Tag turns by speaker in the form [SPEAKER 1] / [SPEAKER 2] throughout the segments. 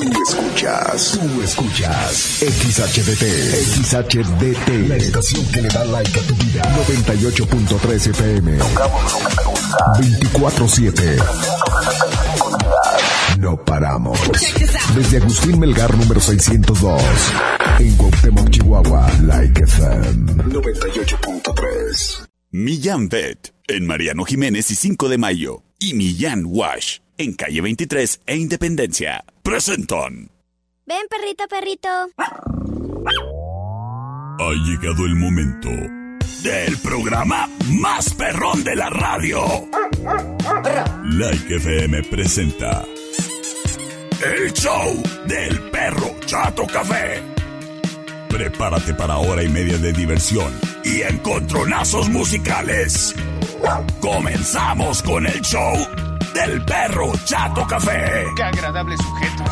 [SPEAKER 1] Tú escuchas, tú escuchas XHDT, XHDT, la estación que le da like a tu vida. 98.3 FM. Tocamos lo que te gusta. 24-7. No paramos. Desde Agustín Melgar, número 602. En Cuauhtémoc, Chihuahua, Like FM 98.3.
[SPEAKER 2] Millán Vet, en Mariano Jiménez y 5 de Mayo. Y Millán Wash, en calle 23 e Independencia. Presentan.
[SPEAKER 3] Ven, perrito, perrito.
[SPEAKER 2] Ha llegado el momento del programa más perrón de la radio. Like FM presenta el show del perro Chato Café. Prepárate para hora y media de diversión y encontronazos musicales. Comenzamos con el show del perro Chato Café.
[SPEAKER 4] Qué agradable sujeto.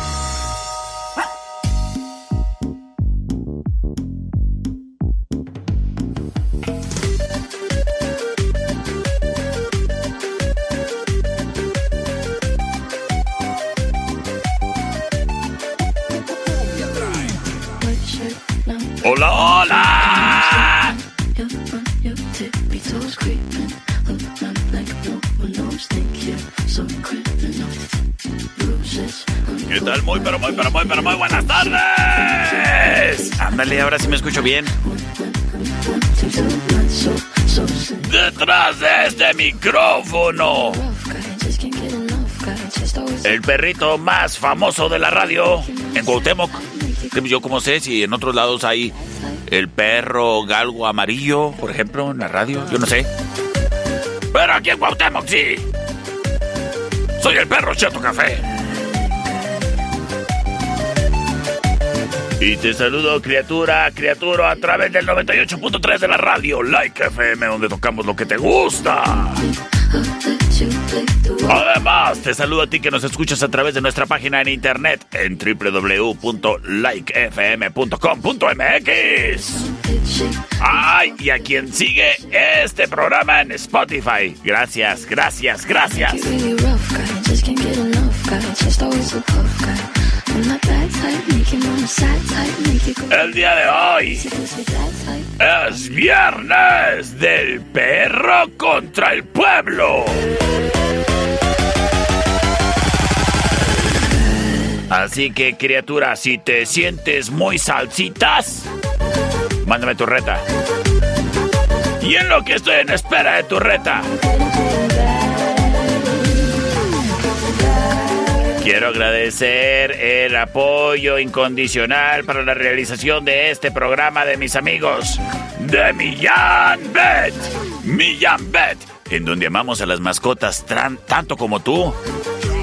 [SPEAKER 2] ¡Hola, hola! ¿Qué tal? Muy, pero muy, pero muy, pero muy buenas tardes. Ándale, ahora sí me escucho bien. Detrás de este micrófono, el perrito más famoso de la radio en Cuauhtémoc. Yo como sé si en otros lados hay el perro galgo amarillo, por ejemplo, en la radio, yo no sé. Pero aquí en Cuauhtémoc sí. Soy el perro Cheto Café. Y te saludo, criatura, criatura, a través del 98.3 de la radio Like FM, donde tocamos lo que te gusta. Además, te saludo a ti que nos escuchas a través de nuestra página en internet en www.likefm.com.mx. Ay, y a quien sigue este programa en Spotify. Gracias, gracias, gracias. El día de hoy es viernes del perro contra el pueblo. Así que criatura, si te sientes muy salsitas, mándame tu reta. Y en lo que estoy en espera de tu reta, Quiero agradecer el apoyo incondicional para la realización de este programa de mis amigos de Millán Bet. Millán Bet, en donde amamos a las mascotas tran- tanto como tú.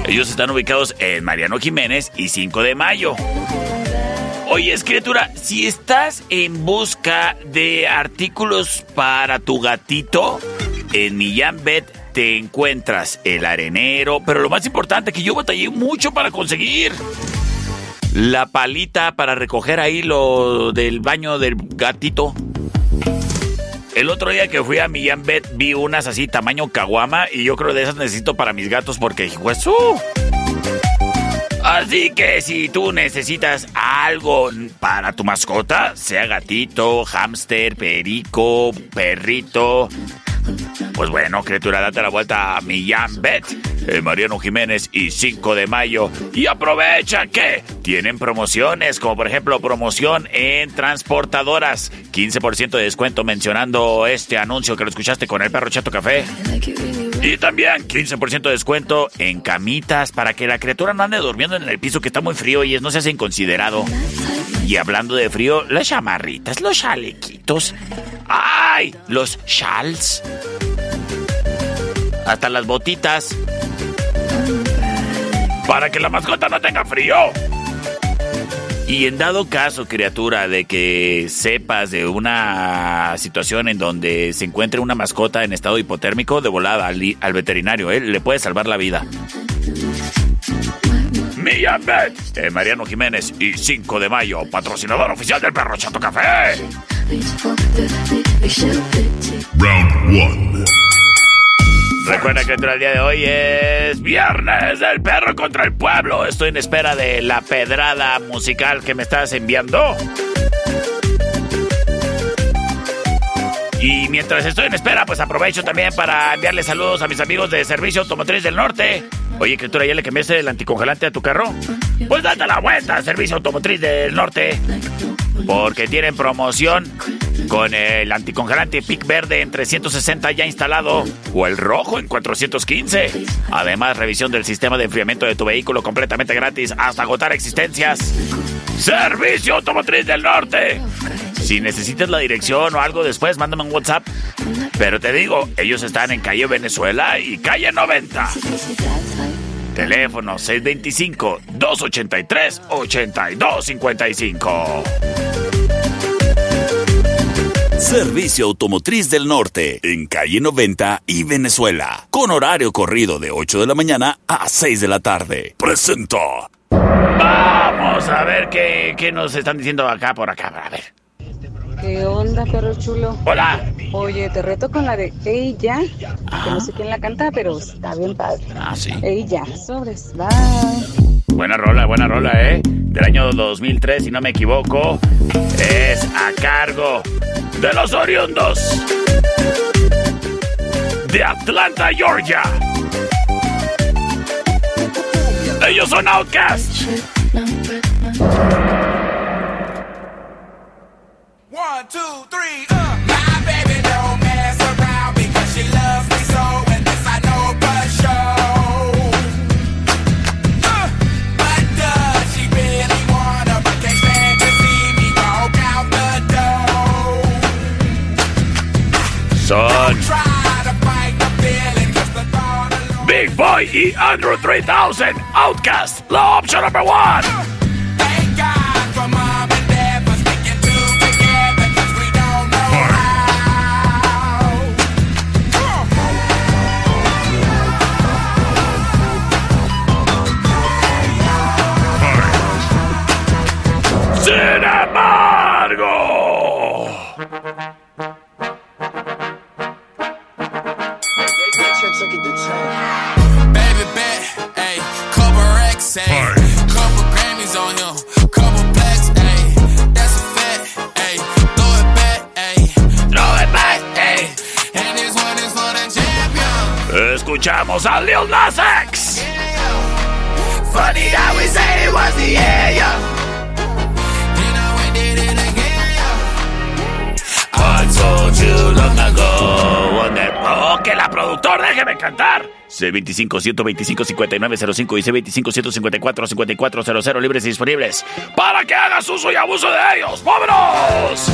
[SPEAKER 2] Ellos están ubicados en Mariano Jiménez y 5 de Mayo. Oye, criatura, si estás en busca de artículos para tu gatito, en Millán Bet te encuentras el arenero, pero lo más importante que yo batallé mucho para conseguir. La palita para recoger ahí lo del baño del gatito. El otro día que fui a Millán Bet vi unas así tamaño caguama y yo creo de esas necesito para mis gatos porque ¡uh! Así que si tú necesitas algo para tu mascota, sea gatito, hámster, perico, perrito, pues bueno, criatura, date la vuelta a Millán Bet, eh, Mariano Jiménez y 5 de mayo. Y aprovecha que tienen promociones, como por ejemplo promoción en transportadoras. 15% de descuento mencionando este anuncio que lo escuchaste con el perro Chato Café. Y también 15% de descuento en camitas para que la criatura no ande durmiendo en el piso que está muy frío y no se hace inconsiderado. Y hablando de frío, las chamarritas, los chalequitos. ¡Ay! Los shawls. Hasta las botitas. Para que la mascota no tenga frío. Y en dado caso, criatura, de que sepas de una situación en donde se encuentre una mascota en estado hipotérmico, de volada al, veterinario, ¿eh? le puede salvar la vida. Bet, eh, Mariano Jiménez y 5 de mayo, patrocinador oficial del Perro Chato Café.
[SPEAKER 1] Round 1.
[SPEAKER 2] Recuerda que el día de hoy es viernes del perro contra el pueblo. Estoy en espera de la pedrada musical que me estás enviando. Y mientras estoy en espera, pues aprovecho también para enviarle saludos a mis amigos de Servicio Automotriz del Norte. Oye, criatura, ¿ya le cambiaste el anticongelante a tu carro? Pues date la vuelta, Servicio Automotriz del Norte. Porque tienen promoción con el anticongelante PIC verde en 360 ya instalado o el rojo en 415. Además, revisión del sistema de enfriamiento de tu vehículo completamente gratis hasta agotar existencias. Servicio Automotriz del Norte. Si necesitas la dirección o algo después, mándame un WhatsApp. Pero te digo, ellos están en calle Venezuela y calle 90. Teléfono 625-283-8255.
[SPEAKER 4] Servicio Automotriz del Norte, en calle 90 y Venezuela, con horario corrido de 8 de la mañana a 6 de la tarde. Presenta.
[SPEAKER 2] Vamos a ver qué, qué nos están diciendo acá por acá. A ver.
[SPEAKER 5] ¿Qué onda, perro chulo?
[SPEAKER 2] Hola.
[SPEAKER 5] Oye, te reto con la de Ella, que no sé quién la canta, pero está bien padre.
[SPEAKER 2] Ah, sí.
[SPEAKER 5] Ella, sobres, bye.
[SPEAKER 2] Buena rola, buena rola, ¿eh? Del año 2003, si no me equivoco. Es a cargo de los oriundos de Atlanta, Georgia. Ellos son Outcasts.
[SPEAKER 6] One, two, three, uh. My baby don't mess around because she loves me so, and this I know for sure. Uh, but does she really wanna? But can't stand to see me walk out the door.
[SPEAKER 2] Son
[SPEAKER 6] Try to fight the feeling, 'cause the thought alone.
[SPEAKER 2] Big Boy E Andrew 3000. Outcast, la option number one.
[SPEAKER 6] Thank
[SPEAKER 2] C25 125 5905 y C25 154 5400 libres y disponibles para que hagas uso y abuso de ellos. ¡Vámonos!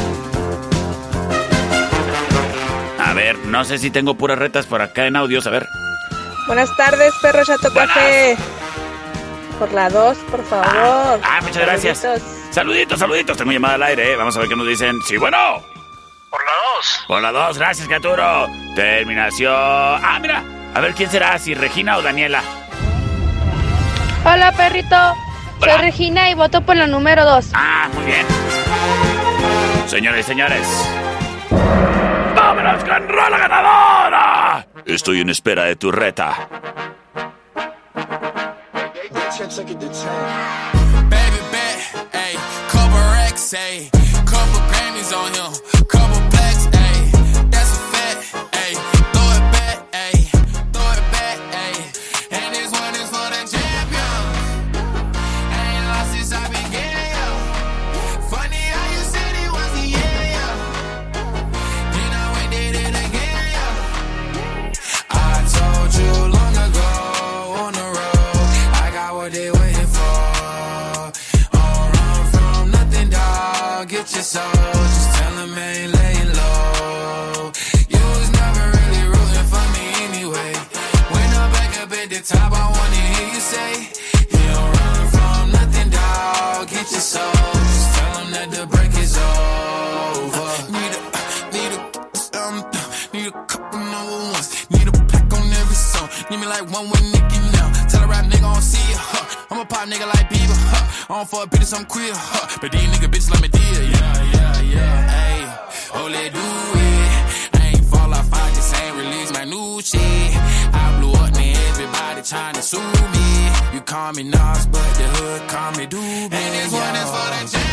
[SPEAKER 2] A ver, no sé si tengo puras retas por acá en audios. A ver.
[SPEAKER 5] Buenas tardes, perro Chato
[SPEAKER 2] Buenas.
[SPEAKER 5] Café. Por la 2, por favor.
[SPEAKER 2] Ah, muchas gracias.
[SPEAKER 5] Saluditos.
[SPEAKER 2] Saluditos, saluditos. Tengo llamada al aire, ¿eh? Vamos a ver qué nos dicen. Sí, bueno.
[SPEAKER 7] Por la 2.
[SPEAKER 2] Por la 2, gracias, Caturo. Terminación. Ah, mira. A ver quién será, si Regina o Daniela.
[SPEAKER 8] Hola perrito,
[SPEAKER 2] Hola.
[SPEAKER 8] soy Regina y voto por la número 2.
[SPEAKER 2] Ah, muy bien. Señores y señores. ¡Vámonos con rola ganadora! Estoy en espera de tu reta.
[SPEAKER 6] Baby bet, ayy, couple racks, ayy, couple Grammys on him, couple top, I wanna hear you say, You don't run from nothing, dog. Get your soul, just tell them that the break is over. Need a, need a, um, need a couple number ones. Need a plaque on every song. Need me like one with Nicki now. Tell a rap nigga I don't see ya, huh. I'm a pop nigga like Bieber, huh. I don't fuck bitches, I'm queer, huh. But these nigga bitches let me deal, yeah, yeah, yeah. Ayy, oh, let do it. I ain't fall off, I just ain't release my new shit. Trying to sue me. You call me Nas, but the hood call me Doobie. And this one is for the champion.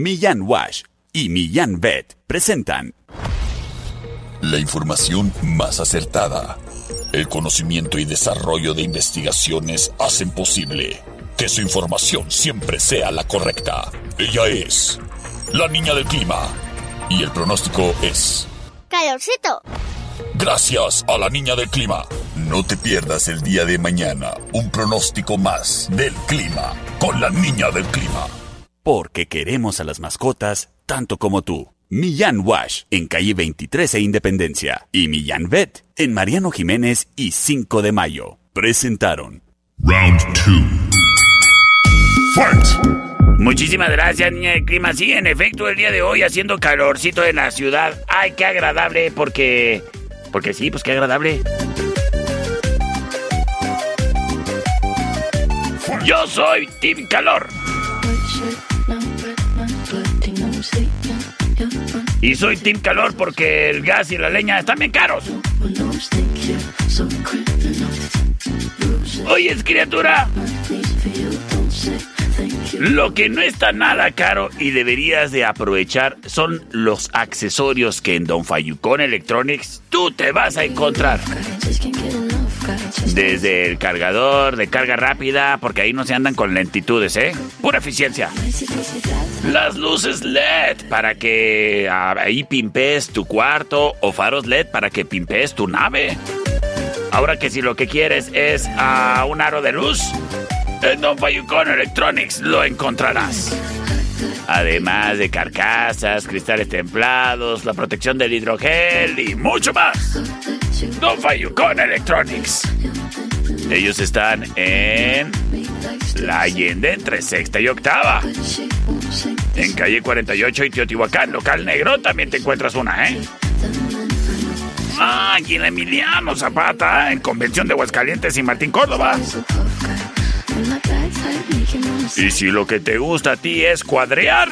[SPEAKER 4] Millán Wash y Millán Bet presentan
[SPEAKER 1] La información más acertada. El conocimiento y desarrollo de investigaciones hacen posible que su información siempre sea la correcta. Ella es la niña del clima. Y el pronóstico es...
[SPEAKER 3] Calorcito.
[SPEAKER 1] Gracias a la niña del clima. No te pierdas el día de mañana un pronóstico más del clima con la niña del clima.
[SPEAKER 4] Porque queremos a las mascotas tanto como tú. Millán Wash en calle 23 e Independencia y Millán Vet en Mariano Jiménez y 5 de Mayo. Presentaron
[SPEAKER 1] Round 2. Fight!
[SPEAKER 2] Muchísimas gracias, niña del clima. Sí, en efecto, el día de hoy haciendo calorcito en la ciudad. Ay, qué agradable, porque. Porque sí, pues qué agradable. Yo soy Team Calor. Y soy Team Calor porque el gas y la leña están bien caros. Oyes, criatura. Lo que no está nada caro y deberías de aprovechar son los accesorios que en Don Fayucón Electronics tú te vas a encontrar. Desde el cargador de carga rápida, porque ahí no se andan con lentitudes, ¿eh? Pura eficiencia. Las luces LED para que ah, ahí pimpees tu cuarto o faros LED para que pimpees tu nave. Ahora que si lo que quieres es ah, un aro de luz, en Don Fayucón Electronics lo encontrarás. Además de carcasas, cristales templados, la protección del hidrogel y mucho más. Don Fayucón Electronics. Ellos están en La Allende entre sexta y octava. En calle 48 y Teotihuacán, local negro, también te encuentras una, ¿eh? Ah, la Emiliano Zapata, en Convención de Aguascalientes y Martín Córdoba. Y si lo que te gusta a ti es cuadrear,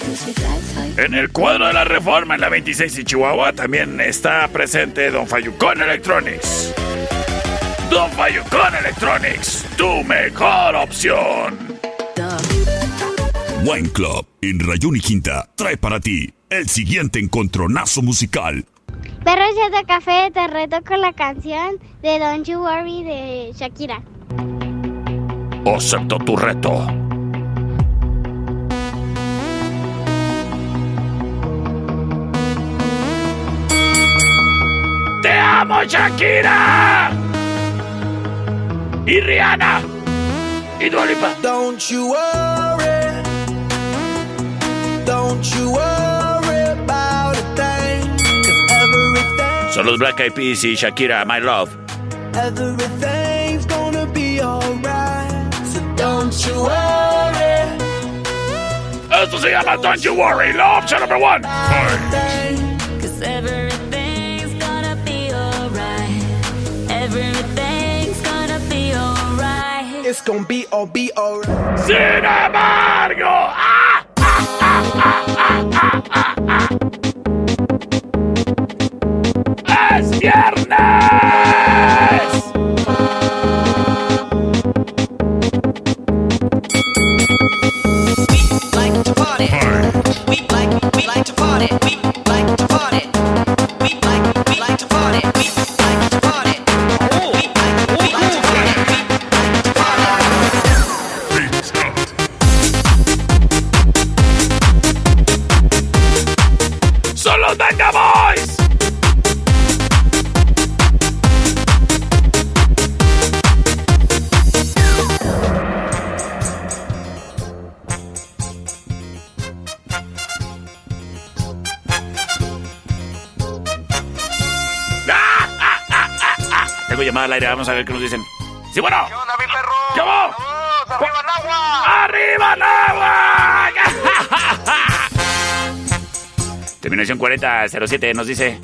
[SPEAKER 2] en el cuadro de la reforma en la 26 y Chihuahua también está presente Don Fayucón Electronics. Don Fayucón Electronics, tu mejor opción.
[SPEAKER 1] Wine Club en Rayón y Quinta trae para ti el siguiente encontronazo musical.
[SPEAKER 3] Perros de café, te reto con la canción de Don't You Worry de Shakira.
[SPEAKER 2] Acepto tu reto. ¡Vamos, Shakira! Y Rihanna. Y Dua Lipa.
[SPEAKER 9] Don't you worry. Don't you worry about a thing. everything,
[SPEAKER 2] Son los Black Eyed Peas y Shakira, My Love.
[SPEAKER 9] everything's gonna be alright. So don't you worry.
[SPEAKER 2] Esto se llama Don't You Worry, opción number one.
[SPEAKER 10] Everything's gonna be alright.
[SPEAKER 9] It's gonna be all be alright.
[SPEAKER 2] Sin embargo, ¡ah! ¡Ah, ah, ah, ah, ah, ah, ah! ¡Es viernes!
[SPEAKER 9] Like to party. We like we like to party. We
[SPEAKER 2] Tengo llamada al aire, vamos a ver qué nos dicen. ¡Sí, bueno!
[SPEAKER 7] ¿Qué onda, mi perro?
[SPEAKER 2] ¿Qué hubo?
[SPEAKER 7] ¡Saludos! ¡Arriba el agua!
[SPEAKER 2] ¡Arriba el agua! Terminación 4007 nos dice.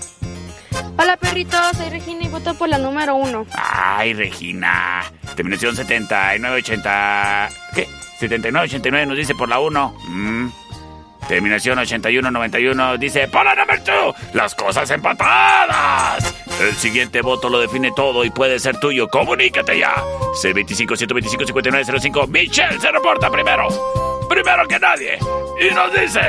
[SPEAKER 8] Hola perrito, soy Regina y voto por la número uno.
[SPEAKER 2] Ay, Regina. Terminación 7980. ¿Qué? 7989 nos dice por la 1. Mm. Terminación 8191 dice por la number 2. Las cosas empatadas. El siguiente voto lo define todo y puede ser tuyo. Comunícate ya. C25 125 5905. Michelle se reporta primero. Primero que nadie. Y nos dice.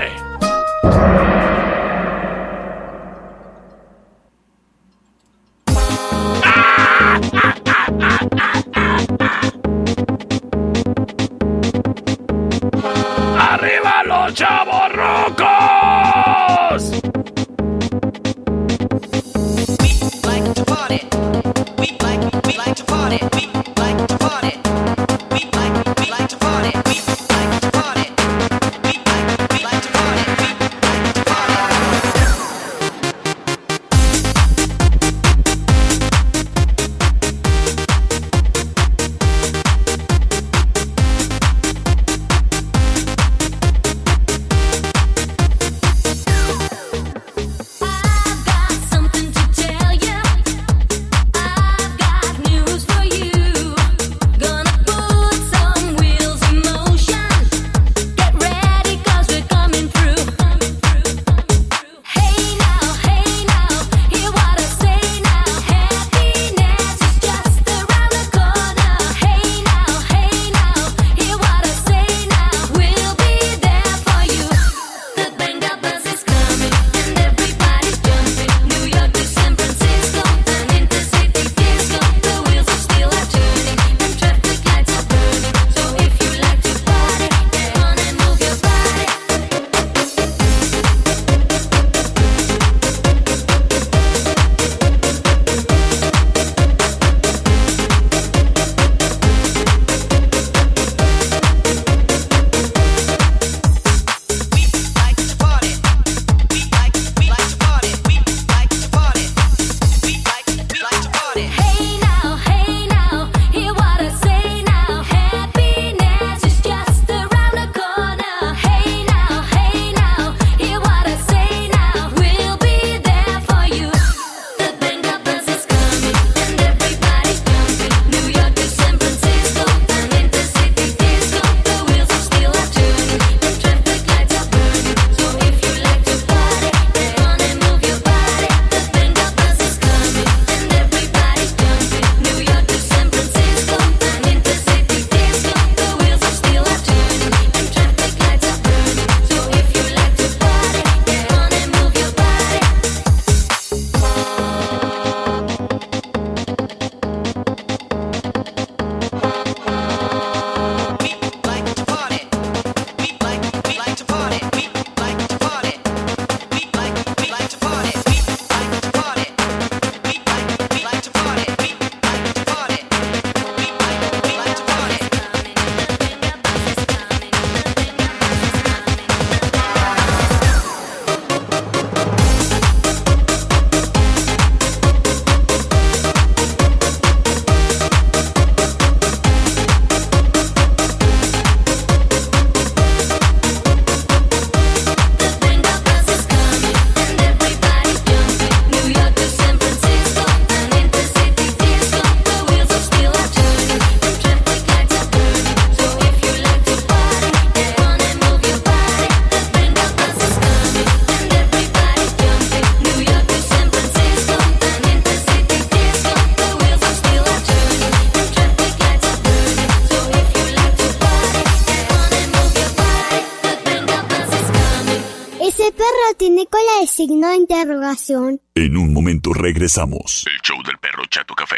[SPEAKER 4] En un momento regresamos. El show del perro Chato Café.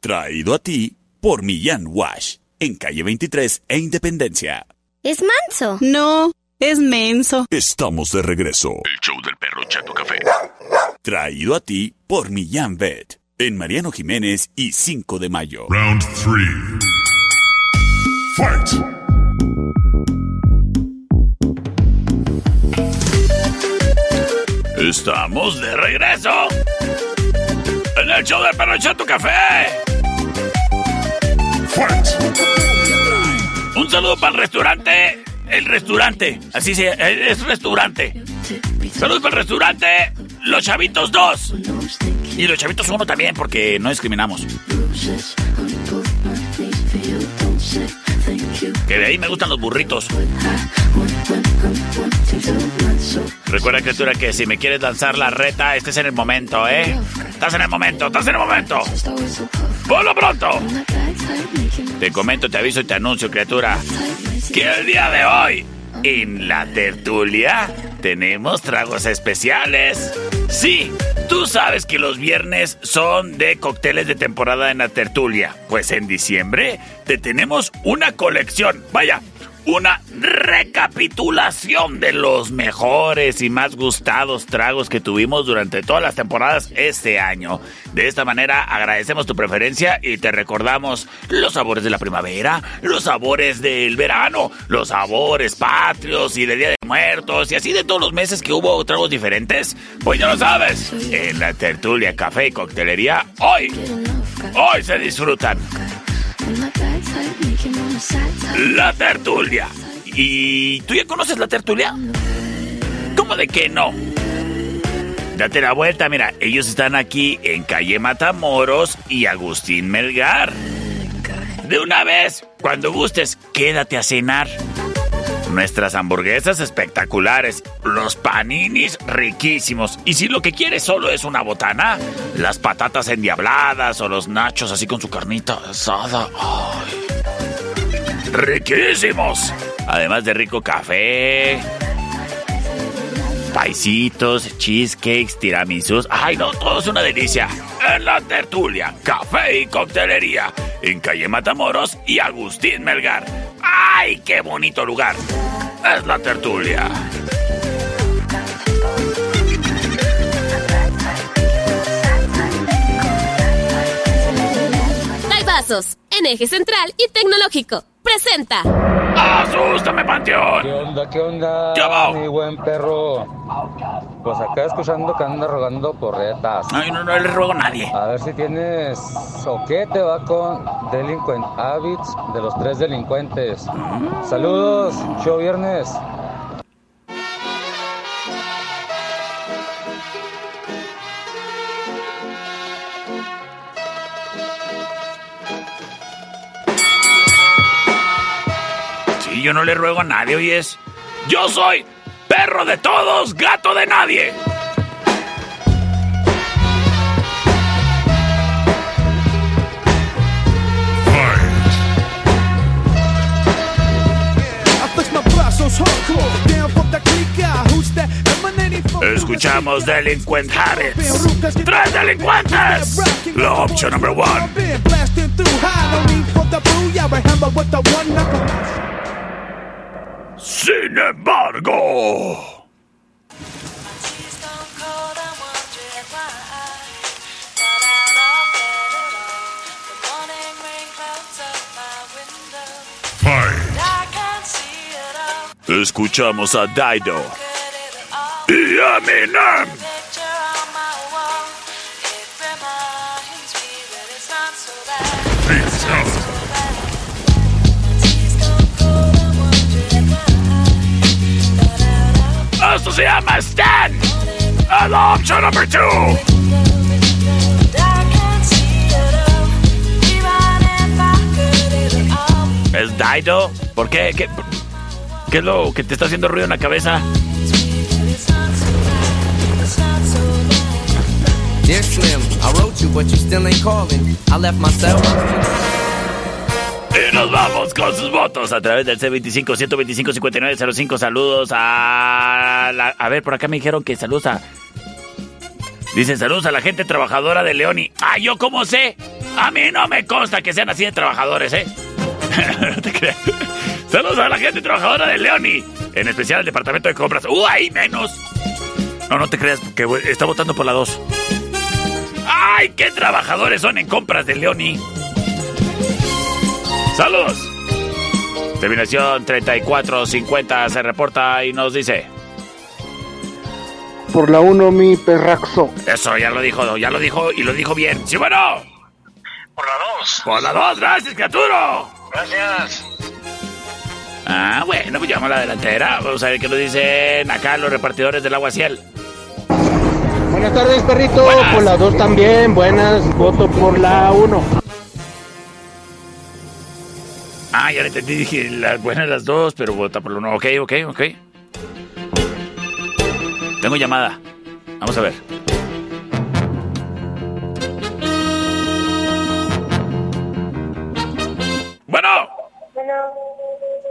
[SPEAKER 4] Traído a ti por Millán Wash. En calle 23 e Independencia.
[SPEAKER 8] ¿Es manso?
[SPEAKER 11] No, es menso.
[SPEAKER 4] Estamos de regreso. El show del perro Chato Café. Traído a ti por Millán Vet. En Mariano Jiménez y 5 de mayo.
[SPEAKER 1] Round 3. Fight.
[SPEAKER 2] Estamos de regreso. En el show del perro Chato Café. Un saludo para el restaurante. El restaurante. Así se es restaurante. Saludos para el restaurante. Los Chavitos 2. Y los Chavitos 1 también, porque no discriminamos. Que de ahí me gustan los burritos. Recuerda, criatura, que si me quieres lanzar la reta, este es en el momento, ¿eh? Estás en el momento, estás en el momento. Por lo pronto. Te comento, te aviso y te anuncio, criatura, que el día de hoy, en la tertulia, tenemos tragos especiales. Sí, tú sabes que los viernes son de cócteles de temporada en la tertulia. Pues en diciembre te tenemos una colección. Vaya, una recapitulación de los mejores y más gustados tragos que tuvimos durante todas las temporadas este año. De esta manera agradecemos tu preferencia y te recordamos los sabores de la primavera, los sabores del verano, los sabores patrios y de Día de Muertos y así de todos los meses que hubo tragos diferentes. Pues ya lo sabes, en la tertulia, café y coctelería, hoy, hoy se disfrutan. La tertulia. ¿Y tú ya conoces la tertulia? ¿Cómo de que no? Date la vuelta, mira, ellos están aquí en calle Matamoros y Agustín Melgar. De una vez, cuando gustes, quédate a cenar. Nuestras hamburguesas espectaculares, los paninis riquísimos. Y si lo que quieres solo es una botana, las patatas endiabladas o los nachos así con su carnita asada. riquísimos. Además de rico café, paisitos, cheesecakes, tiramisus. ¡Ay, no! Todo es una delicia. En la tertulia, café y coctelería. En calle Matamoros y Agustín Melgar. ¡Ay, qué bonito lugar! Es la tertulia.
[SPEAKER 8] Vasos, en eje central y tecnológico. Presenta.
[SPEAKER 2] ¡Asústame, Panteón!
[SPEAKER 12] ¿Qué onda, qué onda?
[SPEAKER 2] ¿Qué va?
[SPEAKER 12] Mi buen perro. Pues acá escuchando que anda rogando porretas.
[SPEAKER 2] Ay, no, no le ruego a nadie.
[SPEAKER 12] A ver si tienes o qué te va con Delinquent Habits de los tres delincuentes. Saludos, show viernes.
[SPEAKER 2] Yo no le ruego a nadie, oyes. Yo soy perro de todos, gato de nadie. Escuchamos Delinquent. ¡Tres delincuentes! La opción number one. Sin embargo. Escuchamos a Dido y Eminem. Esto se llama Stan. And la opción number two. ¿Es Dido? ¿Por qué? ¿Qué, qué es lo que te está haciendo ruido en la cabeza?
[SPEAKER 13] Dear Slim, I wrote you, but you still ain't calling. I left my cell.
[SPEAKER 2] Y nos vamos con sus votos a través del C25-125-5905. Saludos a... a ver, por acá me dijeron que saludos a... Dicen saludos a la gente trabajadora de Leoni. Ah, ¿yo cómo sé? A mí no me consta que sean así de trabajadores, ¿eh? no te creas. Saludos a la gente trabajadora de Leoni. En especial el departamento de compras. ¡Uh, ahí menos! No, no te creas, güey, está votando por la 2. ¡Ay, qué trabajadores son en compras de Leoni! ¡Saludos! Terminación 3450 se reporta y nos dice...
[SPEAKER 13] Por la 1, mi perraxo.
[SPEAKER 2] Eso, ya lo dijo, ya lo dijo y lo dijo bien. ¡Sí, bueno!
[SPEAKER 7] Por la 2.
[SPEAKER 2] Por la 2, gracias, criatura.
[SPEAKER 7] Gracias.
[SPEAKER 2] Ah, bueno, pues llevamos la delantera. Vamos a ver qué nos dicen acá los repartidores del agua ciel.
[SPEAKER 13] Buenas tardes, perrito.
[SPEAKER 2] Buenas.
[SPEAKER 13] Por la 2 también. Buenas. Voto por la 1.
[SPEAKER 2] Ah, ya le entendí, dije las buenas las dos, pero vota por lo uno. Ok, ok, ok. Tengo llamada. Vamos a ver. Bueno,
[SPEAKER 14] Bueno,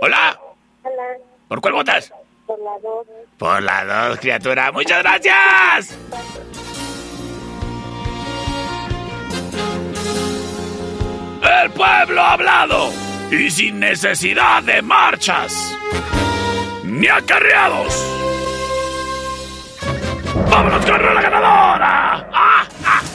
[SPEAKER 2] hola.
[SPEAKER 14] hola,
[SPEAKER 2] ¿Por cuál votas?
[SPEAKER 14] por la dos.
[SPEAKER 2] Por la dos, criatura. Muchas gracias. El pueblo ha hablado y sin necesidad de marchas ni acarreados. ¡Vámonos con la ganadora! ¡Ah!
[SPEAKER 15] I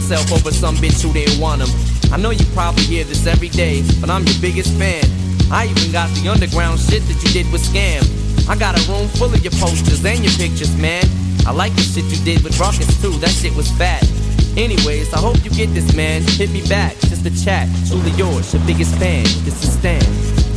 [SPEAKER 16] self over some bitch who didn't want him. I know you probably hear this every day, but I'm your biggest fan. I even got the underground shit that you did with Scam. I got a room full of your posters and your pictures, man. I like the shit you did with Rockets too, that shit was fat. Anyways, I hope you get this, man. Hit me back, just a chat. Truly yours, your biggest fan. This is Stan.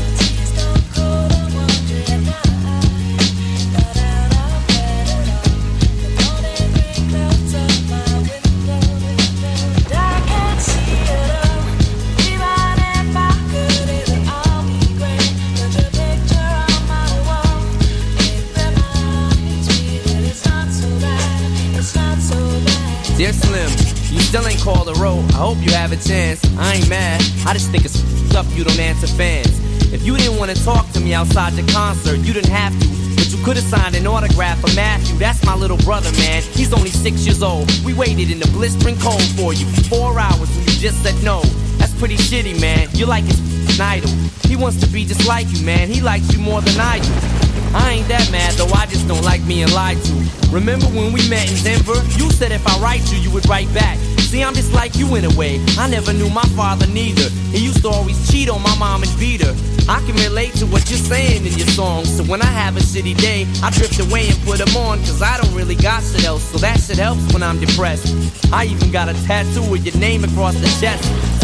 [SPEAKER 16] Still ain't called a road. I hope you have a chance. I ain't mad. I just think it's up you don't answer fans. If you didn't want to talk to me outside the concert, you didn't have to. But you could have signed an autograph for Matthew. That's my little brother, man. He's only six years old. We waited in the blistering cold for you. Four hours and you just said no. That's pretty shitty, man. You're like his idol. He wants to be just like you, man. He likes you more than I do. I ain't that mad though, I just don't like being lied to. Remember when we met in Denver? You said if I write you, you would write back. See, I'm just like you in a way. I never knew my father neither. He used to always cheat on my mom and beat her. I can relate to what you're saying in your songs. So when I have a shitty day, I drift away and put them on. Cause I don't really got shit else. So that shit helps when I'm depressed. I even got a tattoo with your name across the chest.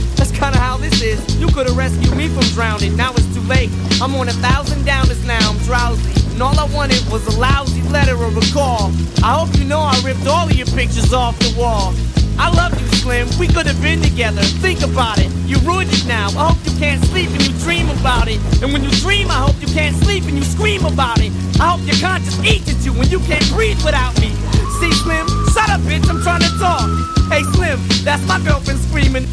[SPEAKER 16] That's kinda how this is. You could have rescued me from drowning, now it's too late. I'm on a thousand downers now, I'm drowsy. And all I wanted was a lousy letter or a call. I hope you know I ripped all of your pictures off the wall. I love you, Slim. We could have been together. Think about it. You ruined it now. I hope you can't sleep and you dream about it. And when you dream, I hope you can't sleep and you scream about it. I hope your conscience eats at you when you can't breathe without me. See, Slim? Shut up, bitch. I'm trying to talk. Hey, Slim. That's my girlfriend screaming.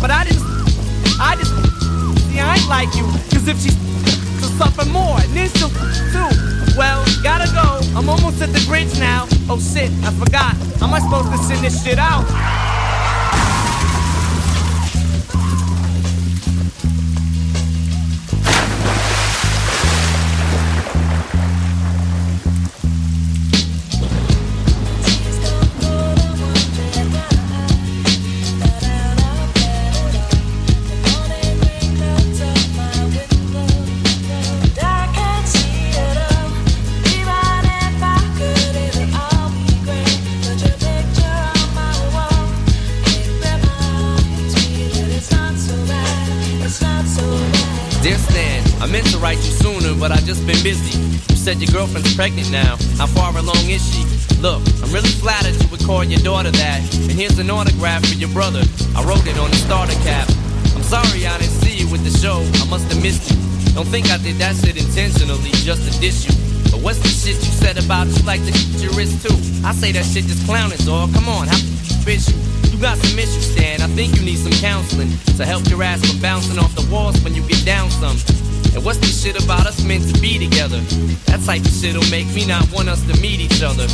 [SPEAKER 16] But I didn't. I just. See, I ain't like you. Cause if she's to suffer more, and then she'll too. Well, gotta go. I'm almost at the bridge now. Oh shit, I forgot. How am I supposed to send this shit out?
[SPEAKER 15] I
[SPEAKER 16] meant to write you sooner, but I just been busy. You said your girlfriend's pregnant now. How far along is she? Look, I'm really flattered you would call your daughter that. And here's an autograph for your brother. I wrote it on the starter cap. I'm sorry I didn't see you with the show. I must have missed you. Don't think I did that shit intentionally just to diss you. But what's the shit you said about you like to hit your wrist too? I say that shit just clowning, dog. Come on, how bitch you? You got some issues, Stan. I think you need some counseling to help your ass from bouncing off the walls when you get down some. And what's this shit about us meant to be together? That type of shit'll make me not want us to meet each other.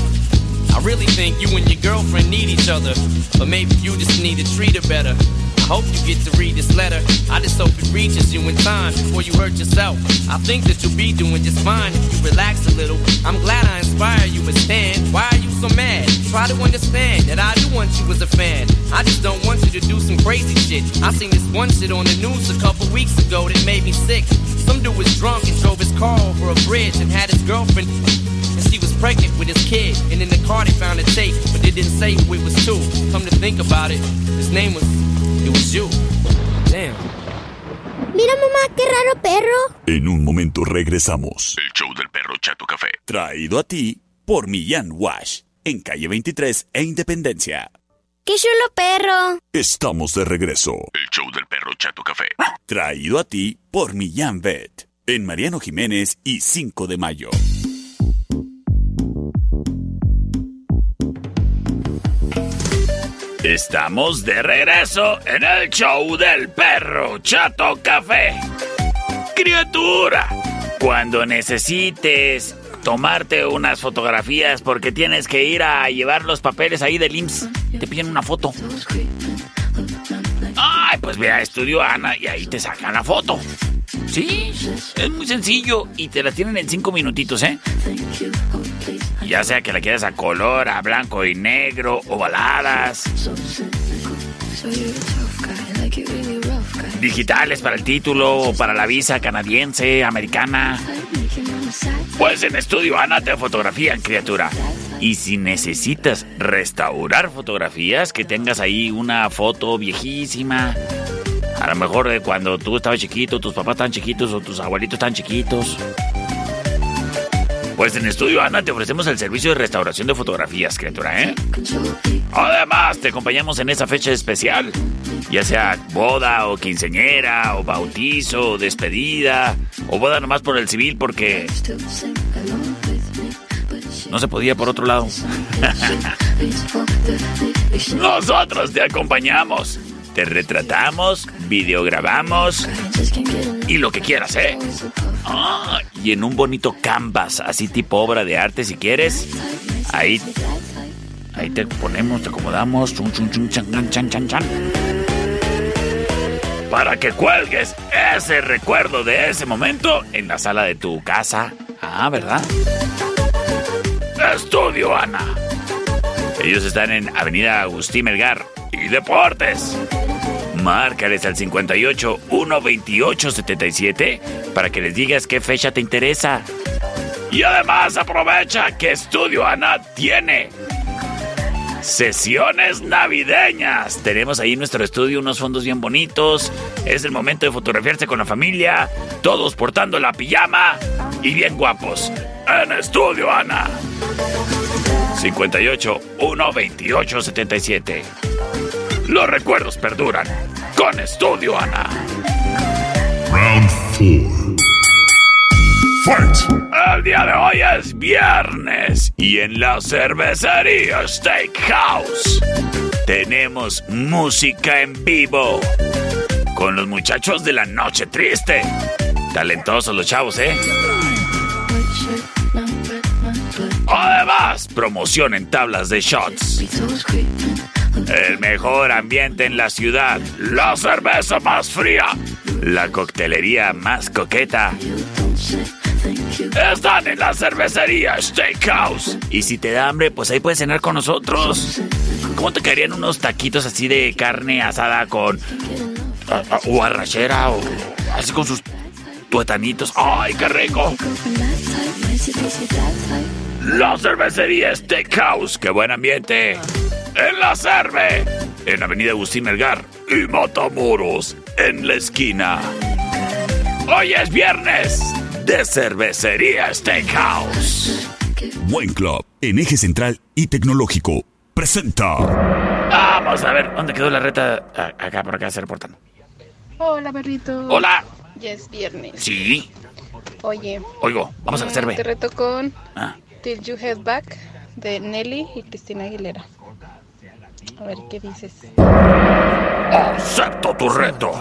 [SPEAKER 16] I really think you and your girlfriend need each other, but maybe you just need to treat her better. I hope you get to read this letter. I just hope it reaches you in time before you hurt yourself. I think that you'll be doing just fine if you relax a little. I'm glad I inspire you as Stan. Why are you so mad? Try to understand that I do want you as a fan. I just don't want you to do some crazy shit. I seen this one shit on the news a couple weeks ago that made me sick. Some dude was drunk and drove his car over a bridge and had his girlfriend and she was pregnant with his kid. And in the car they found a tape, but they didn't say who it was to. Come to think about it, his name was, it was you. Damn.
[SPEAKER 14] Mira mamá, qué raro perro.
[SPEAKER 4] En un momento regresamos. El show del perro Chato Café. Traído a ti por Millán Wash. En calle 23 e Independencia.
[SPEAKER 14] Qué chulo perro.
[SPEAKER 4] Estamos de regreso. El show del perro Chato Café. Traído a ti por Millán Vet. En Mariano Jiménez y 5 de mayo.
[SPEAKER 2] Estamos de regreso en el show del perro Chato Café. Criatura, cuando necesites tomarte unas fotografías porque tienes que ir a llevar los papeles ahí del IMSS, te piden una foto. Ay, pues ve a Estudio Ana y ahí te sacan la foto. Sí, es muy sencillo y te la tienen en cinco minutitos, ¿eh? Ya sea que la quieras a color, a blanco y negro, ovaladas. Digitales para el título o para la visa canadiense, americana. Pues en Estudio Ana te fotografían, criatura. Y si necesitas restaurar fotografías, que tengas ahí una foto viejísima. A lo mejor de cuando tú estabas chiquito, tus papás estaban chiquitos o tus abuelitos estaban chiquitos. Pues en Estudio Ana te ofrecemos el servicio de restauración de fotografías, criatura, ¿eh? Además, te acompañamos en esa fecha especial. Ya sea boda o quinceñera o bautizo o despedida o boda nomás por el civil porque no se podía por otro lado. Nosotros te acompañamos. Te retratamos, videograbamos y lo que quieras, ¿eh? Ah, y en un bonito canvas, así tipo obra de arte si quieres. Ahí, ahí te ponemos, te acomodamos. Chun, chun, chun, chan, chan, chan, chan. para que cuelgues ese recuerdo de ese momento en la sala de tu casa. Ah, ¿verdad? Estudio Ana. Ellos están en Avenida Agustín Melgar y Deportes. Márcales al 58 128 77 para que les digas qué fecha te interesa. Y además aprovecha que Estudio Ana tiene sesiones navideñas. Tenemos ahí en nuestro estudio unos fondos bien bonitos. Es el momento de fotografiarse con la familia, todos portando la pijama y bien guapos. En Estudio Ana. 58 128 77. Los recuerdos perduran con Estudio Ana.
[SPEAKER 1] Round 4. Fight.
[SPEAKER 2] El día de hoy es viernes y en la cervecería Steakhouse tenemos música en vivo con los muchachos de la Noche Triste. Talentosos los chavos, ¿eh? Además, promoción en tablas de shots. El mejor ambiente en la ciudad, la cerveza más fría, la coctelería más coqueta. Están en la cervecería Steakhouse. Y si te da hambre, pues ahí puedes cenar con nosotros. ¿Cómo te caerían unos taquitos así de carne asada con. o arrachera o así con sus tuetanitos? ¡Ay, qué rico! La cervecería Steakhouse. ¡Qué buen ambiente! En la Cerve. En Avenida Agustín Melgar. Y Matamoros. En la esquina. Hoy es viernes de cervecería Steakhouse.
[SPEAKER 4] Buen Club, en eje central y tecnológico, presenta.
[SPEAKER 2] Vamos a ver, ¿dónde quedó la reta? A- Acá, por acá, se reportan.
[SPEAKER 8] Hola, perrito.
[SPEAKER 2] Hola.
[SPEAKER 8] Ya es viernes.
[SPEAKER 2] Sí,
[SPEAKER 8] Oye.
[SPEAKER 2] oigo, vamos a la cerve.
[SPEAKER 8] Te reto con
[SPEAKER 2] Ah.
[SPEAKER 8] Till You Head Back de Nelly y Cristina Aguilera. A ver qué dices.
[SPEAKER 2] Acepto tu reto.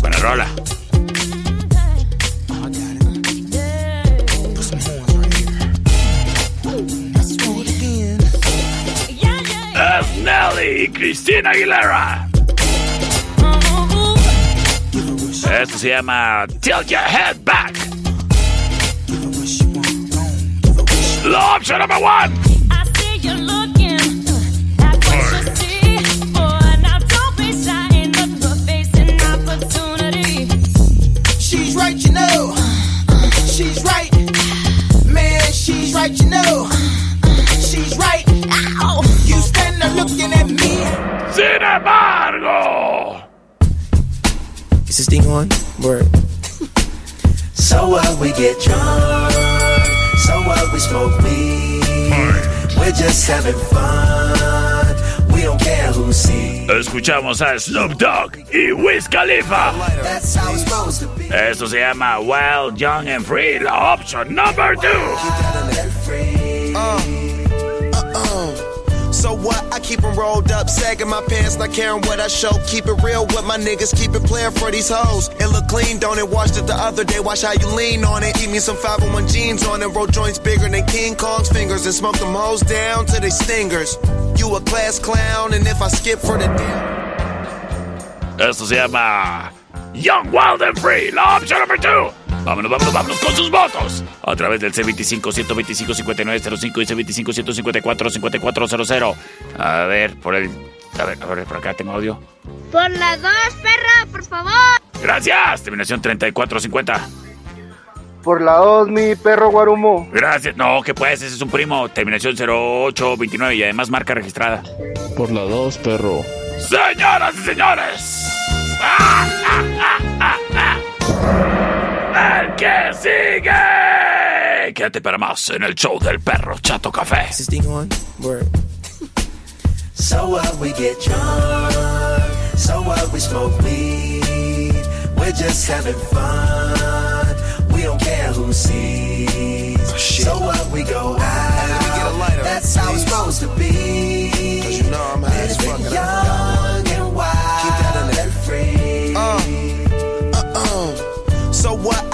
[SPEAKER 2] Buena rola. Nelly y Cristina Aguilera. Esto se llama Tilt Your Head Back. La opción number one. I see you looking at the sea.
[SPEAKER 17] She's right, you know. She's right. Man, she's right, you know. She's right. Ow! You stand there looking at me.
[SPEAKER 2] Sin embargo.
[SPEAKER 18] Is this thing on? Word.
[SPEAKER 19] So what we get drunk, so what we smoke weed. We're just having fun. We don't care who sees.
[SPEAKER 2] Escuchamos a Snoop Dogg y Wiz Khalifa.
[SPEAKER 19] That's how it's supposed to be.
[SPEAKER 2] Esto se llama Wild, Young and Free, la opción number two.
[SPEAKER 17] So what? I keep keep 'em rolled up, sagging my pants, not caring what I show. Keep it real with my niggas, keep it playing for these hoes. It look clean, don't it? Washed it the other day, watch how you lean on it. Eat me some 501 jeans on it, roll joints bigger than King Kong's fingers, and smoke them hoes down to they stingers. You a class clown, and if I skip for the damn.
[SPEAKER 2] Esto se llama Young, Wild and Free, la opción number two. Vámonos, vámonos, vámonos con sus votos. A través del C25-125-5905 y C25-154-5400. A ver, por el... A ver, a ver, por acá tengo audio.
[SPEAKER 3] Por las dos, perra, por favor.
[SPEAKER 2] Gracias. Terminación 3450.
[SPEAKER 13] Por la 2, mi perro guarumo.
[SPEAKER 2] Gracias. No, que pues, ese es un primo. Terminación 0829 y además marca registrada.
[SPEAKER 20] Por la 2, perro.
[SPEAKER 2] Señoras y señores. ¡Ah, ah, ah, ah, ah! ¡El que sigue! Quédate para más en el show del perro Chato Café.
[SPEAKER 18] Is this on? Word.
[SPEAKER 19] So what we get drunk, so what we smoke weed. We're just having fun. We don't care who sees. so what we go out. That's how it's supposed to be. Cause you know I'm high as fuck.
[SPEAKER 17] So what?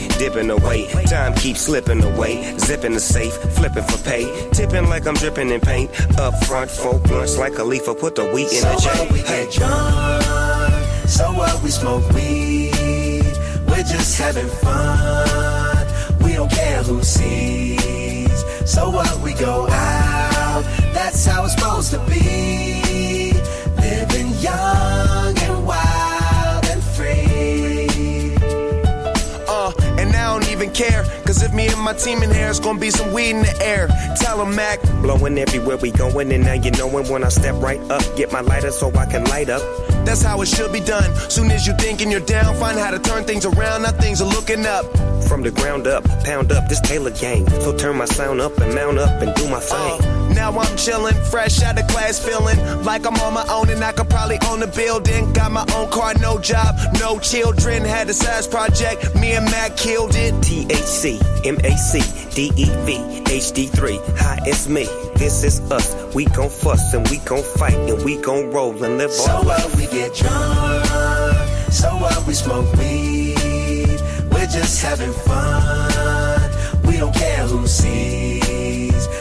[SPEAKER 21] dipping away. Time keeps slipping away. Zipping the safe, flipping for pay. Tipping like I'm dripping in paint. Up front, four blunts like a leaf. I Put the wheat in
[SPEAKER 19] So
[SPEAKER 21] the
[SPEAKER 19] what
[SPEAKER 21] J.
[SPEAKER 19] we get drunk, so what we smoke weed, we're just having fun. We don't care who sees. So what we go out, that's how it's supposed to be. Living young
[SPEAKER 17] even care. Cause if me and my team in here, it's gonna be some weed in the air. Tell 'em, Mac.
[SPEAKER 21] Blowing everywhere we going, and now you knowin' when I step right up. Get my lighter so I can light up.
[SPEAKER 17] That's how it should be done. Soon as you thinking you're down, find how to turn things around. Now things are looking up.
[SPEAKER 21] From the ground up, pound up this Taylor gang. So turn my sound up and mount up and do my thing.
[SPEAKER 17] Now I'm chillin', fresh out of class, feeling like I'm on my own and I could probably own a building. Got my own car, no job, no children. Had a size project, me and Mac killed it.
[SPEAKER 21] THC, MAC, DEV, HD3. Hi, it's me. This is us. We gon' fuss and we gon' fight and we gon' roll and live
[SPEAKER 19] So
[SPEAKER 21] our
[SPEAKER 19] what we get drunk, so what we smoke weed, we're just having fun. We don't care who sees.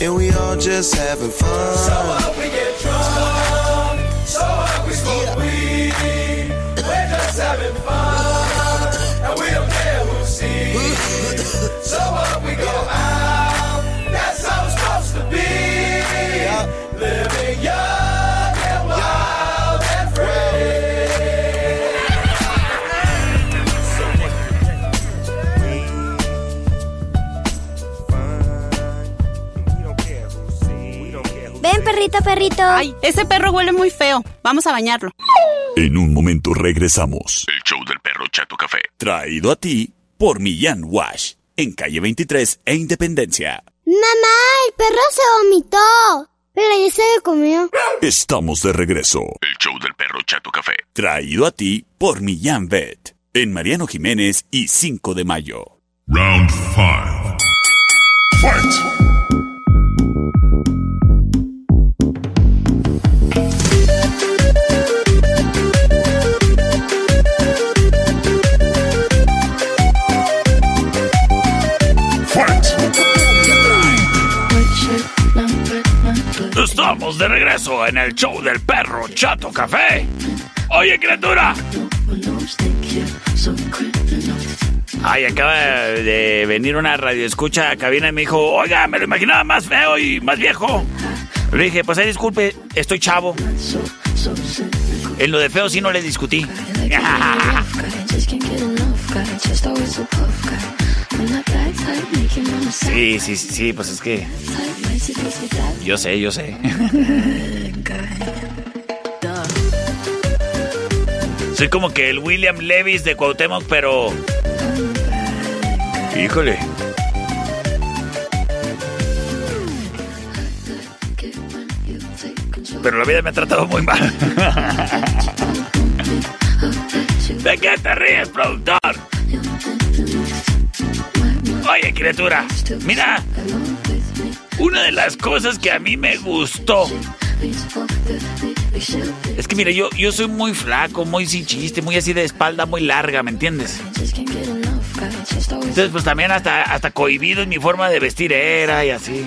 [SPEAKER 17] and we all just having fun.
[SPEAKER 19] So what we get drunk,
[SPEAKER 14] perrito, perrito.
[SPEAKER 11] Ay, ese perro huele muy feo. Vamos a bañarlo.
[SPEAKER 4] En un momento regresamos. El show del perro Chato Café. Traído a ti por Millán Wash. En calle 23 e Independencia.
[SPEAKER 14] Mamá, el perro se vomitó. Pero ya se lo comió.
[SPEAKER 4] Estamos de regreso. El show del perro Chato Café. Traído a ti por Millán Vet. En Mariano Jiménez y 5 de mayo.
[SPEAKER 1] Round 5. Fight!
[SPEAKER 2] Estamos de regreso en el show del perro Chato Café. Oye, criatura. Ay, acaba de venir una radioescucha a cabina y me dijo, oiga, me lo imaginaba más feo y más viejo. Le dije, pues ahí disculpe, estoy chavo. En lo de feo sí no le discutí. Sí, sí, sí, pues es que... Yo sé, yo sé. Soy como que el William Levis de Cuauhtémoc, pero... Híjole. Pero la vida me ha tratado muy mal. ¿De qué te ríes, productor? Oye, criatura, mira. Una de las cosas que a mí me gustó es que, mira, yo, yo soy muy flaco, muy sin chiste, muy así de espalda muy larga, ¿me entiendes? Entonces, pues también hasta, hasta cohibido en mi forma de vestir era y así.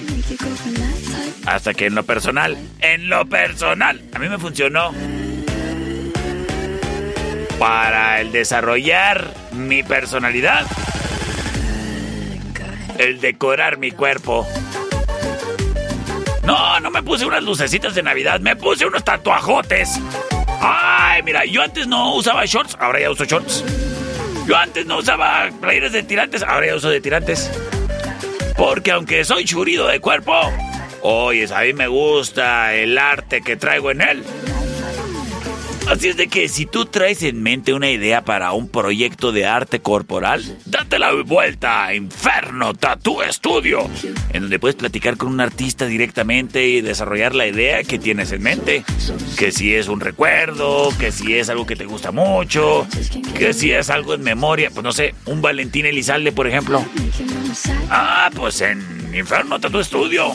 [SPEAKER 2] Hasta que en lo personal, en lo personal, a mí me funcionó. Para el desarrollar mi personalidad. El decorar mi cuerpo. No, no me puse unas lucecitas de Navidad, me puse unos tatuajotes. Ay, mira, yo antes no usaba shorts, ahora ya uso shorts. Yo antes no usaba playeras de tirantes, ahora ya uso de tirantes. Porque aunque soy churido de cuerpo, oye, a mí me gusta el arte que traigo en él. Así es de que si tú traes en mente una idea para un proyecto de arte corporal, date la vuelta a Inferno Tattoo Studio, en donde puedes platicar con un artista directamente y desarrollar la idea que tienes en mente. Que si es un recuerdo, que si es algo que te gusta mucho, que si es algo en memoria, pues no sé, un Valentín Elizalde, por ejemplo. Ah, pues en Inferno Tattoo Studio.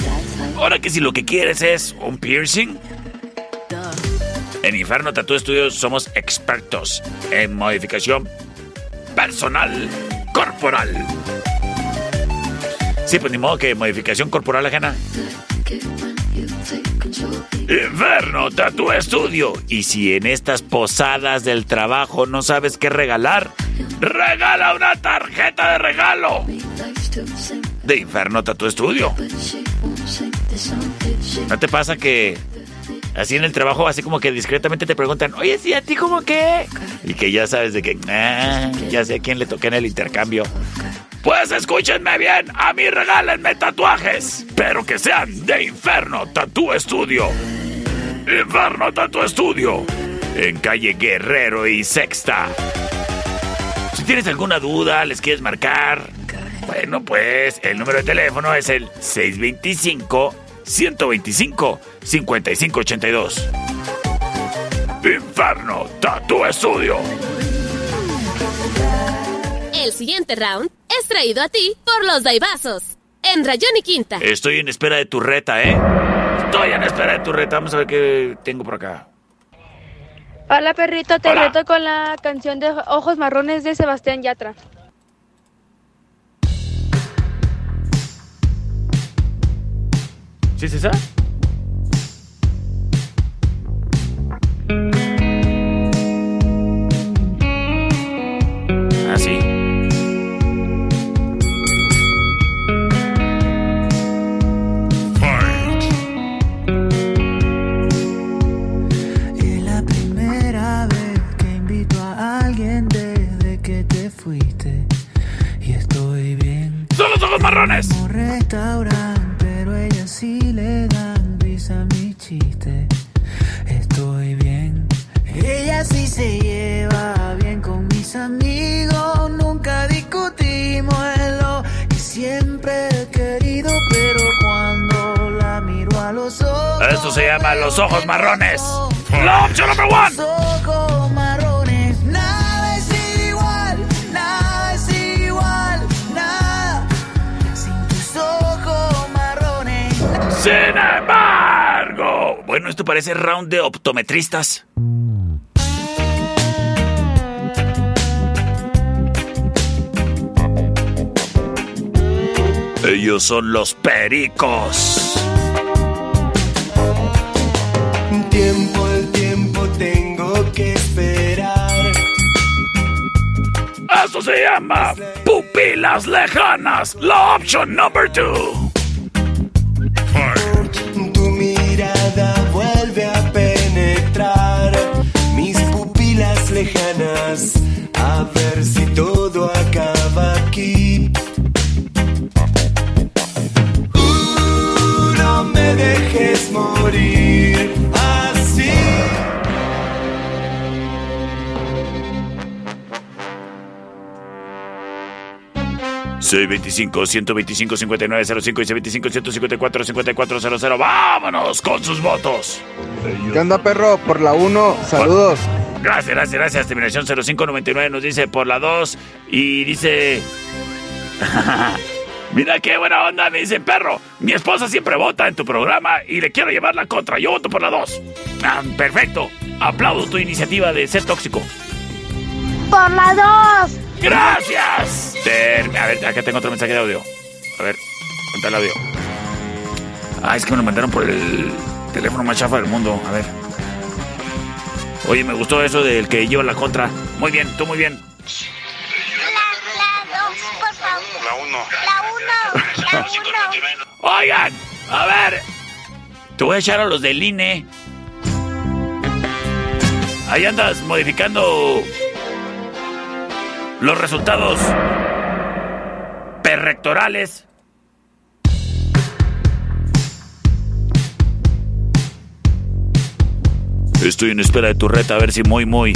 [SPEAKER 2] Ahora que si lo que quieres es un piercing, en Inferno Tattoo Studios somos expertos en modificación personal corporal. Sí, pues ni modo que modificación corporal ajena. Inferno Tattoo Studio. Y si en estas posadas del trabajo no sabes qué regalar, regala una tarjeta de regalo de Inferno Tattoo Studio. ¿No te pasa que así en el trabajo, así como que discretamente te preguntan, oye, sí, a ti como qué? Y que ya sabes de que, ah, ya sé a quién le toqué en el intercambio. Pues escúchenme bien, a mí regálenme tatuajes, pero que sean de Inferno Tattoo Studio. Inferno Tattoo Studio, en calle Guerrero y Sexta. Si tienes alguna duda, les quieres marcar, bueno, pues el número de teléfono es el 625 125 5582. Inferno Tattoo Studio.
[SPEAKER 22] El siguiente round es traído a ti por los Daibazos. En Rayón y Quinta.
[SPEAKER 2] Estoy en espera de tu reta, ¿eh? Estoy en espera de tu reta. Vamos a ver qué tengo por acá.
[SPEAKER 23] Hola perrito, te
[SPEAKER 2] Hola.
[SPEAKER 23] reto con la canción de Ojos Marrones de Sebastián Yatra.
[SPEAKER 2] ¿Sí es esa? Ah, sí.
[SPEAKER 24] Es la primera vez que invito a alguien desde que te fuiste. Y estoy bien.
[SPEAKER 2] ¡Son los ojos marrones!
[SPEAKER 24] Como restaurante, pero ella sí le dan risa a mi chiste. Sí se lleva bien con mis amigos. Nunca discutimos en lo que siempre he querido, pero cuando la miro a los ojos.
[SPEAKER 2] Esto se llama los ojos marrones. La opción number one.
[SPEAKER 24] Los ojos marrones, nada es igual, nada es igual, nada. Sin tus ojos marrones.
[SPEAKER 2] Sin embargo. Bueno, esto parece round de optometristas. Ellos son los pericos.
[SPEAKER 19] Tiempo al tiempo tengo que esperar.
[SPEAKER 2] Eso se llama pupilas lejanas. La opción number two.
[SPEAKER 19] Tu mirada vuelve a penetrar mis pupilas lejanas. A ver si
[SPEAKER 2] 625 125 5905 y 625 154 5400. Vámonos con sus votos.
[SPEAKER 13] ¿Qué onda, perro? Por la 1, saludos.
[SPEAKER 2] Gracias, gracias, gracias. Terminación 0599 nos dice por la 2 y dice... Mira qué buena onda, me dice perro. Mi esposa siempre vota en tu programa y le quiero llevar la contra. Yo voto por la 2. Ah, perfecto. Aplaudo tu iniciativa de ser tóxico.
[SPEAKER 3] Por la 2.
[SPEAKER 2] Gracias. Ter- A ver, acá tengo otro mensaje de audio. A ver, cuenta el audio. Ah, es que me lo mandaron por el teléfono más chafa del mundo. A ver. Oye, me gustó eso del que lleva la contra. Muy bien, tú muy bien.
[SPEAKER 3] La 2, por favor.
[SPEAKER 7] La 1.
[SPEAKER 3] La 1.
[SPEAKER 24] Oigan, a ver. Te voy a echar a los del INE. Ahí andas modificando los resultados perrectorales. Estoy en espera de tu reta a ver si muy muy.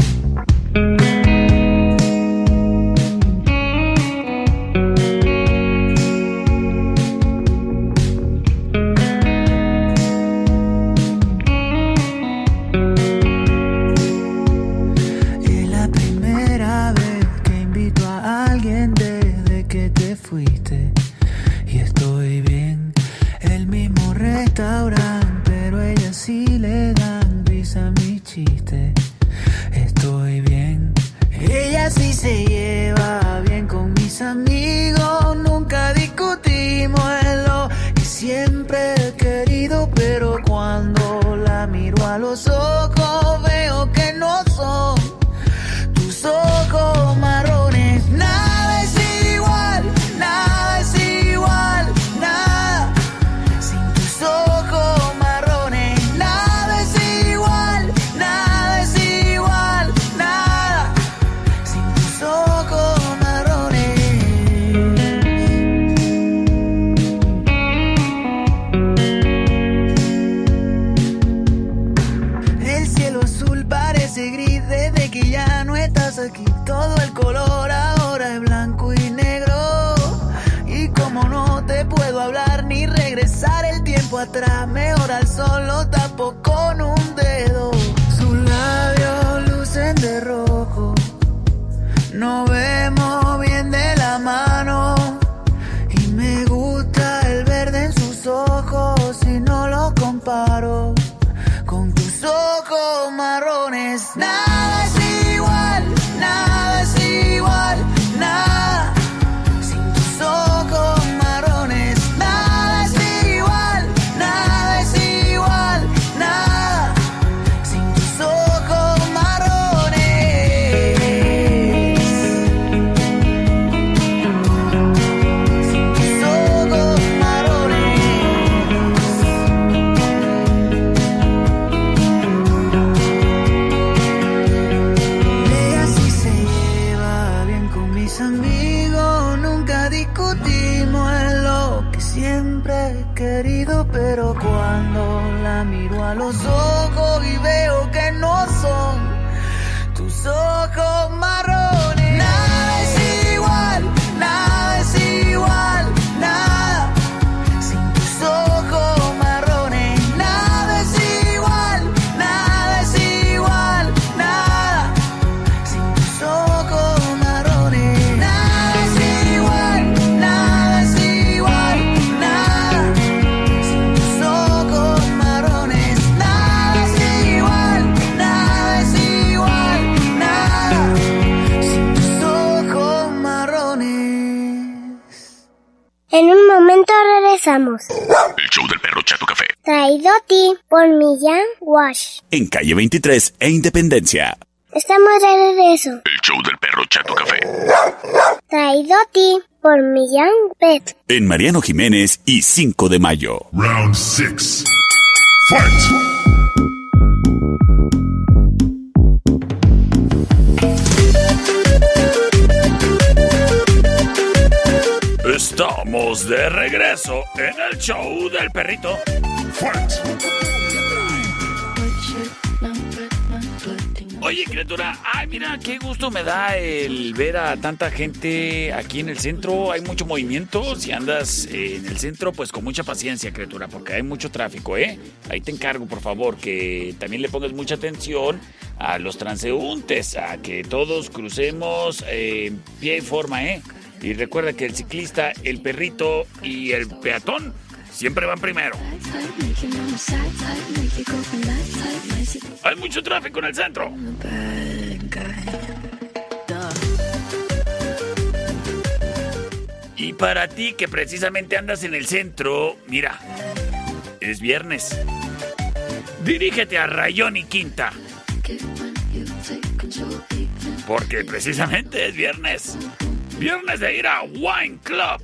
[SPEAKER 25] El
[SPEAKER 4] show del perro Chato Café.
[SPEAKER 3] Traído a ti por Millán Wash.
[SPEAKER 4] En calle 23 e Independencia.
[SPEAKER 3] Estamos de regreso.
[SPEAKER 4] El show del perro Chato Café.
[SPEAKER 3] Traído a ti por Millán Pet.
[SPEAKER 4] En Mariano Jiménez y 5 de mayo.
[SPEAKER 26] Round 6. Fight!
[SPEAKER 24] Estamos de regreso en el show del perrito. Oye, criatura, ay, mira, qué gusto me da el ver a tanta gente aquí en el centro. Hay mucho movimiento. Si andas en el centro, pues con mucha paciencia, criatura, porque hay mucho tráfico, ¿eh? Ahí te encargo, por favor, que también le pongas mucha atención a los transeúntes, a que todos crucemos eh, pie y forma, ¿eh? Y recuerda que el ciclista, el perrito y el peatón siempre van primero. Hay mucho tráfico en el centro. Y para ti que precisamente andas en el centro, mira, es viernes. Dirígete a Rayón y Quinta. Porque precisamente es viernes. Viernes de ir a Wine Club.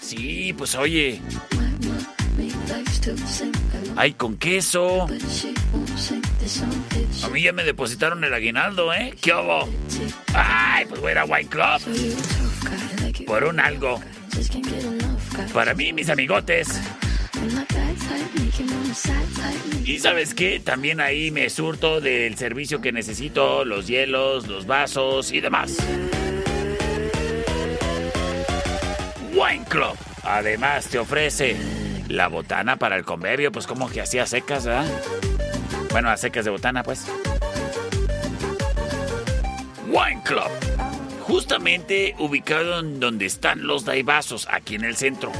[SPEAKER 2] Sí, pues oye. Ay, con queso. A mí ya me depositaron el aguinaldo, ¿eh? ¿Qué? Ay, pues voy a ir a Wine Club. Por un algo. Para mí, mis amigotes. Y sabes qué, también ahí me surto del servicio que necesito, los hielos, los vasos y demás. Wine Club. Además te ofrece la botana para el convivio, pues como que hacía secas, ¿verdad? Bueno, a secas de botana, pues. Wine Club. Justamente ubicado en donde están los daibazos, aquí en el centro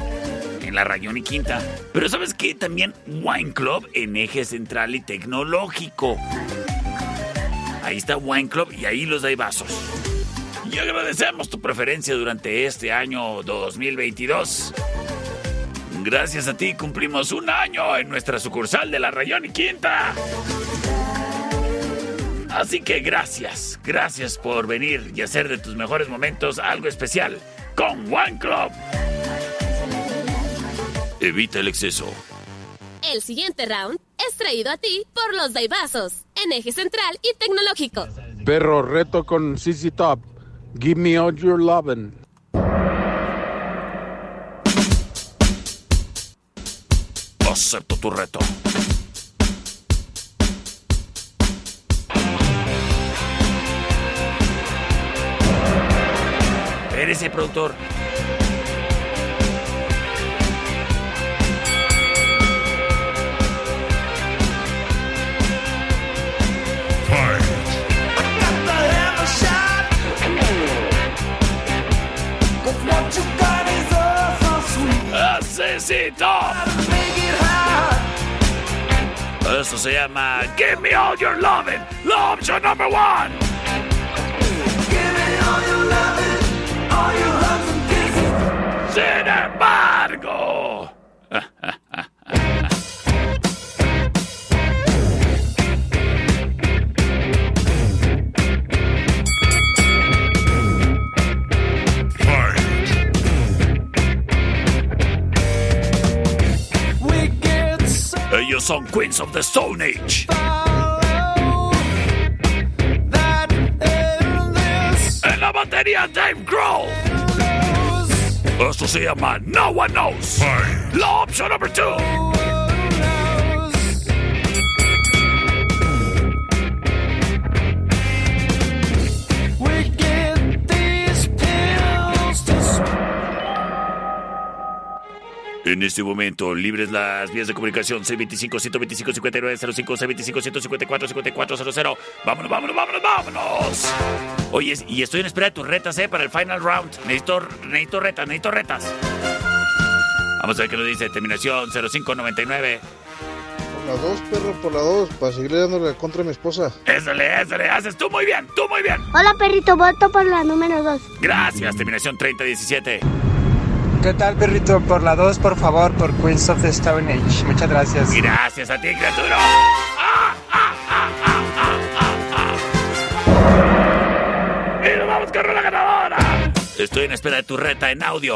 [SPEAKER 2] en la Rayón y Quinta. Pero ¿sabes qué? También Wine Club en eje central y tecnológico. Ahí está Wine Club y ahí los hay vasos. Y agradecemos tu preferencia durante este año 2022. Gracias a ti cumplimos un año en nuestra sucursal de la Rayón y Quinta. Así que gracias, gracias por venir y hacer de tus mejores momentos algo especial con Wine Club. Evita el exceso.
[SPEAKER 22] El siguiente round es traído a ti por los Daibazos, en eje central y tecnológico.
[SPEAKER 27] Perro, reto con CC Top. Give me all your lovin'.
[SPEAKER 2] Acepto tu reto. Espérese, productor. Necesito. Eso se llama Give Me All Your Lovin', la opción number one. Sin embargo. Ellos son Queens of the Stone Age. En la batería Dave Grohl. Esto se llama No One Knows. La opción number two. En este momento, libres las vías de comunicación C25-125-5905, C25-154-5400. Vámonos, vámonos, vámonos, vámonos. Oye, y estoy en espera de tus retas, ¿eh? Para el final round. Necesito, necesito retas, necesito retas. Vamos a ver qué nos dice. Terminación 0599.
[SPEAKER 28] Por la 2, perro, por la 2, para seguirle dándole contra a mi esposa.
[SPEAKER 2] Ésale, ésale, haces tú muy bien, tú muy bien.
[SPEAKER 3] Hola, perrito, voto por la número 2.
[SPEAKER 2] Gracias, terminación 3017.
[SPEAKER 29] ¿Qué tal, perrito? Por la 2, por favor, por Queens of the Stone Age. Muchas gracias.
[SPEAKER 2] Gracias a ti, criatura. ¡Y nos vamos con la ganadora! Estoy en espera de tu reta en audio.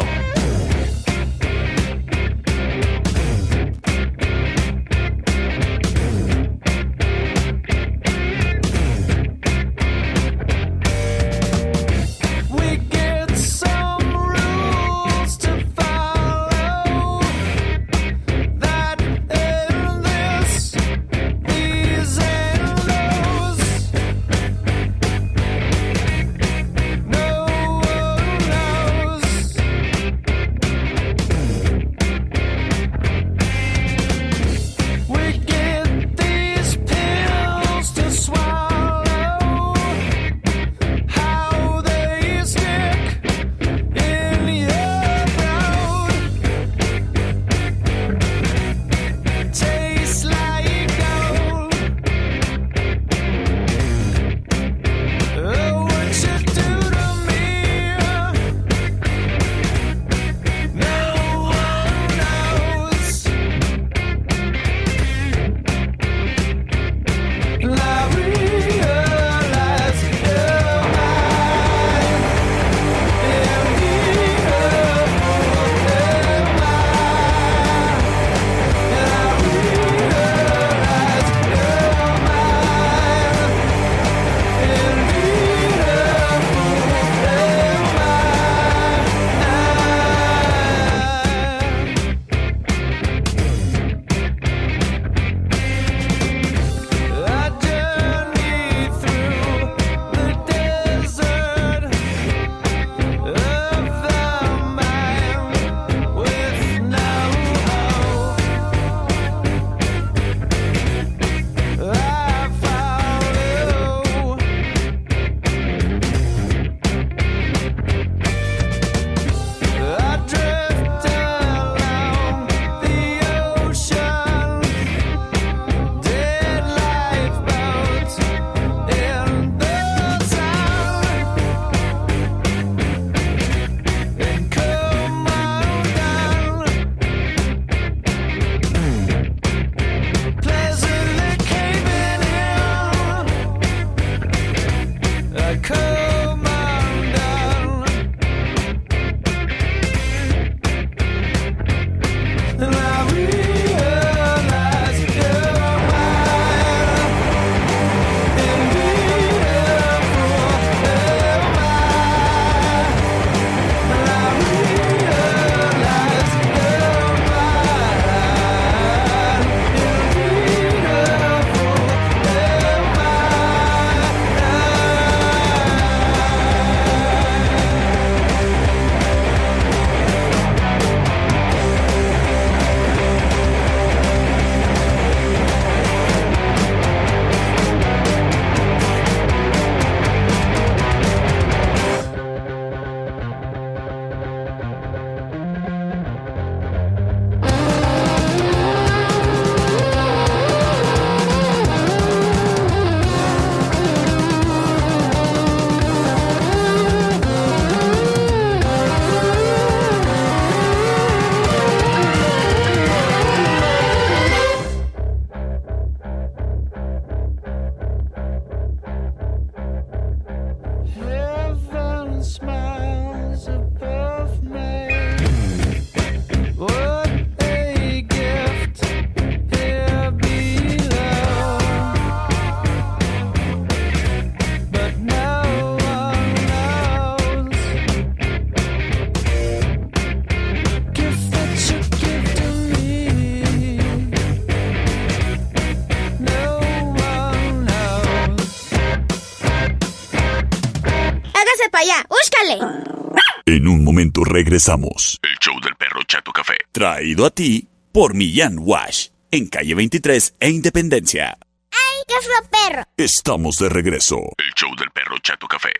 [SPEAKER 4] Regresamos. El show del perro Chato Café. Traído a ti por Millán Wash. En calle 23 e Independencia.
[SPEAKER 14] ¡Ay, qué es lo perro!
[SPEAKER 4] Estamos de regreso. El show del perro Chato Café.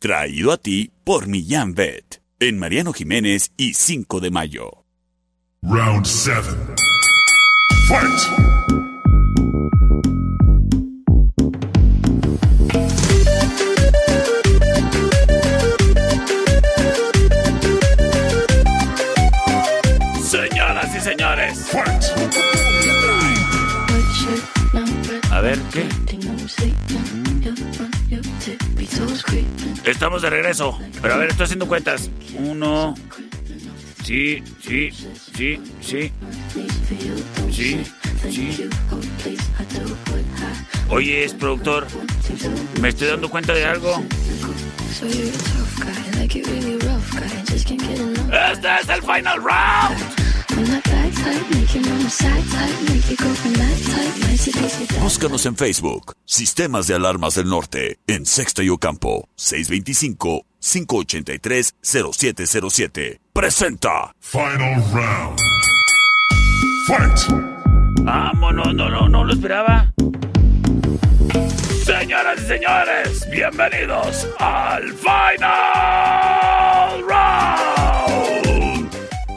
[SPEAKER 4] Traído a ti por Millán Vet. En Mariano Jiménez y 5 de mayo.
[SPEAKER 1] Round 7. Fight!
[SPEAKER 2] A ver, ¿qué? Estamos de regreso. Pero a ver, estoy haciendo cuentas. Uno. Sí, sí, sí, sí. Sí, sí. Oye, es productor. Me estoy dando cuenta de algo. Este es el final round.
[SPEAKER 4] Búscanos en Facebook. Sistemas de Alarmas del Norte. En Sexta y Ocampo. 625-583-0707. Presenta.
[SPEAKER 1] Final round. Fight!
[SPEAKER 2] Vámonos, no, no, no lo esperaba. Señoras y señores, bienvenidos al Final Round.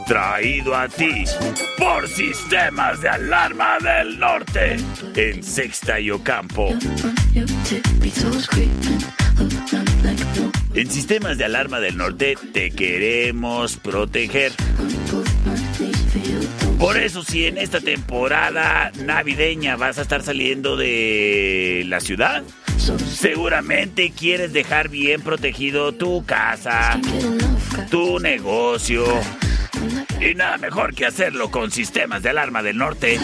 [SPEAKER 2] Traído a ti por Sistemas de Alarma del Norte en Sexta y Ocampo. En Sistemas de Alarma del Norte te queremos proteger. Por eso si en esta temporada navideña vas a estar saliendo de la ciudad, seguramente quieres dejar bien protegido tu casa, tu negocio. Y nada mejor que hacerlo con sistemas de alarma del norte,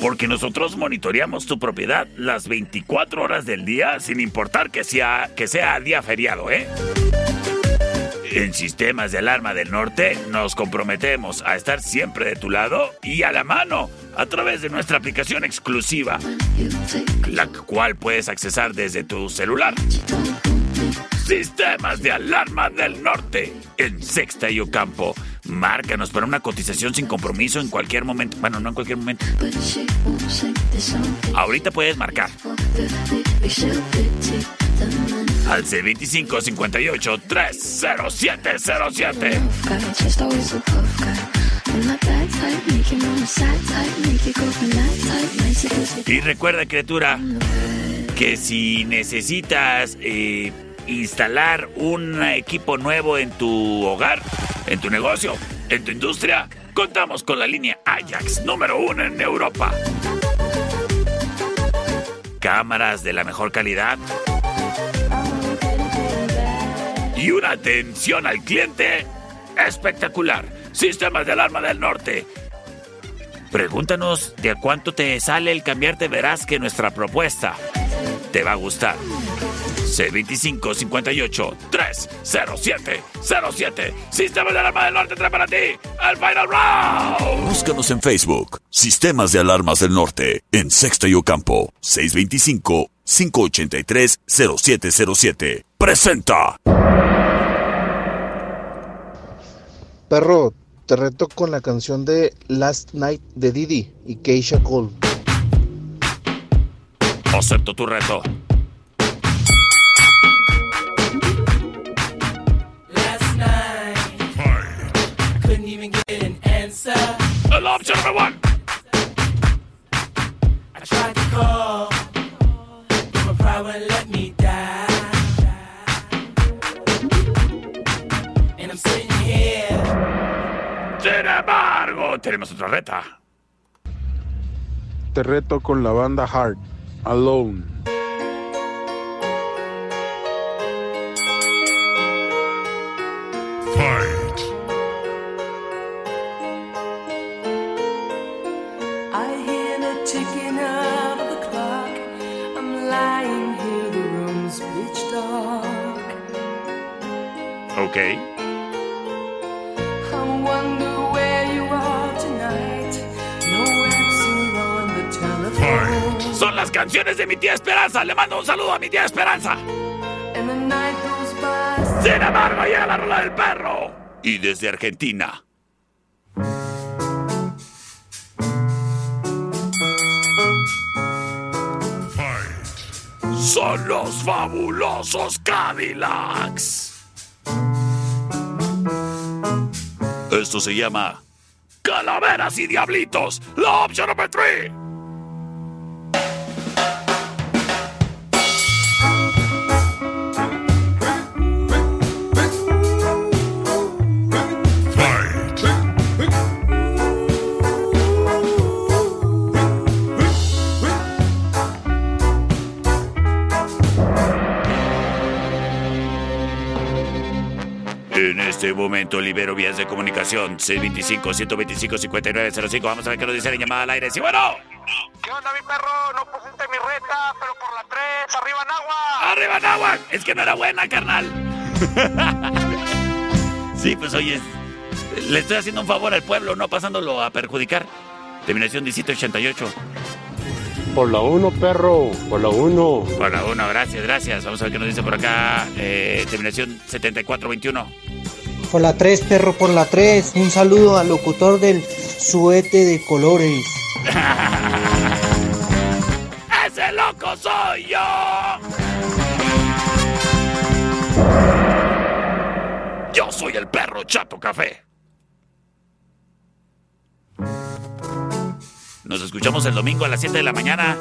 [SPEAKER 2] porque nosotros monitoreamos tu propiedad las 24 horas del día sin importar que sea, que sea día feriado, ¿eh? En Sistemas de Alarma del Norte nos comprometemos a estar siempre de tu lado y a la mano a través de nuestra aplicación exclusiva, la cual puedes accesar desde tu celular. Sistemas de Alarma del Norte en Sexta y Ocampo. Márcanos para una cotización sin compromiso en cualquier momento. Bueno, no en cualquier momento. Ahorita puedes marcar al C25 58 30707. Y recuerda, criatura, que si necesitas eh, instalar un equipo nuevo en tu hogar, en tu negocio, en tu industria, contamos con la línea Ajax número uno en Europa. Cámaras de la mejor calidad y una atención al cliente espectacular. Sistemas de alarma del norte. Pregúntanos de a cuánto te sale el cambiarte, verás que nuestra propuesta te va a gustar. C25 58 307 07 Sistemas de alarma del norte trae para ti el Final Round.
[SPEAKER 4] Búscanos en Facebook. Sistemas de Alarmas del Norte. En Sexta y Ocampo. 625-583-0707. Presenta.
[SPEAKER 28] Perro, te reto con la canción de Last Night de Didi y Keisha Cole.
[SPEAKER 2] Acepto tu reto. Tenemos otra reta.
[SPEAKER 27] Te reto con la banda Heart, Alone.
[SPEAKER 1] Fight!
[SPEAKER 2] Canciones de mi tía Esperanza. Le mando un saludo a mi tía Esperanza.
[SPEAKER 19] Sin embargo, llega la rola del perro. Y desde Argentina. Son los fabulosos Cadillacs. Esto se llama Calaveras y Diablitos, la opción número 3. Este momento libero vías de comunicación 625-125-5905. Vamos a ver qué nos dice la llamada al aire. ¡Sí, bueno!
[SPEAKER 2] ¿Qué onda, mi perro? No pusiste mi reta, pero por la 3, arriba Nagua.
[SPEAKER 19] ¡Arriba Nahuac! Es que no era buena, carnal. sí, pues oye, le estoy haciendo un favor al pueblo, no pasándolo a perjudicar. Terminación 1788.
[SPEAKER 30] Por la 1, perro. Por la 1.
[SPEAKER 19] Por la 1, gracias, gracias. Vamos a ver qué nos dice por acá. Eh, terminación 7421.
[SPEAKER 31] Por la 3, perro, por la 3. Un saludo al locutor del suete de colores.
[SPEAKER 19] ¡Ese loco soy yo! Yo soy el perro Chato Café. Nos escuchamos el domingo a las 7 de la mañana.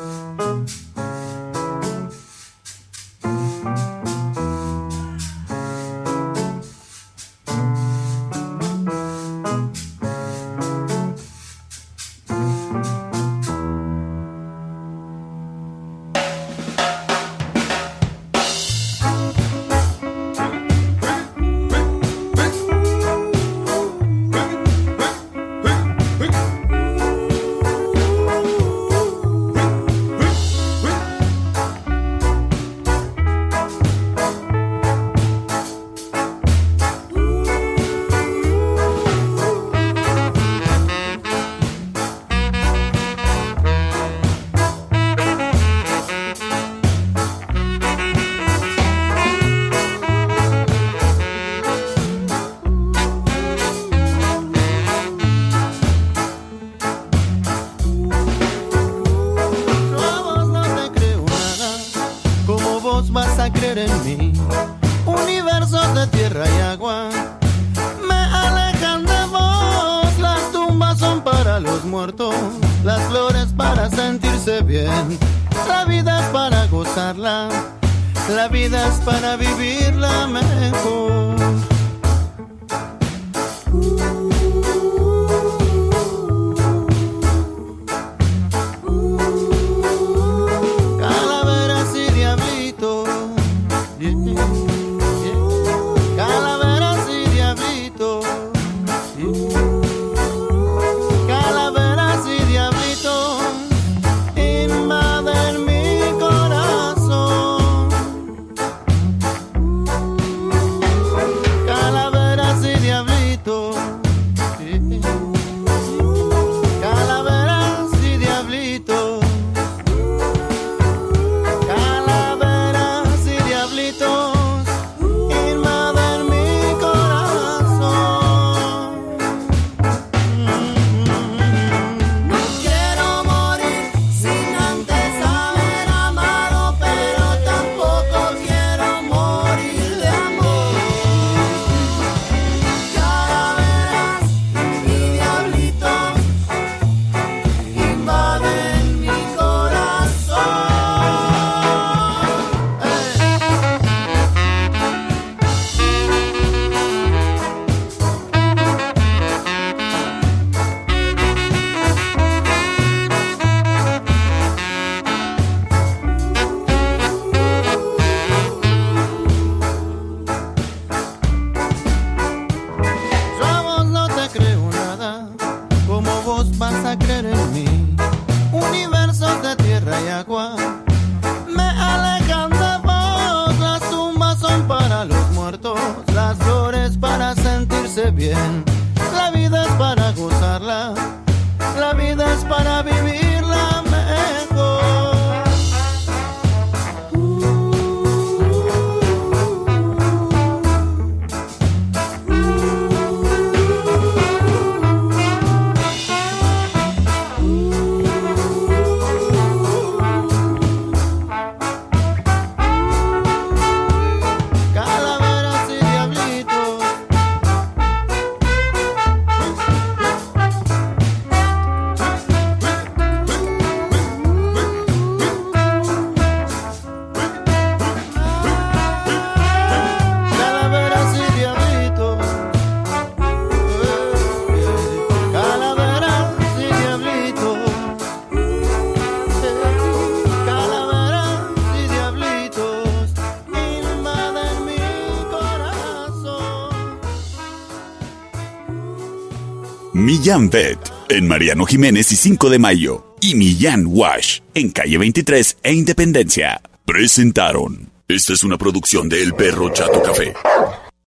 [SPEAKER 4] En Mariano Jiménez y 5 de Mayo y Millán Wash en calle 23 e Independencia presentaron. Esta es una producción de El Perro Chato Café.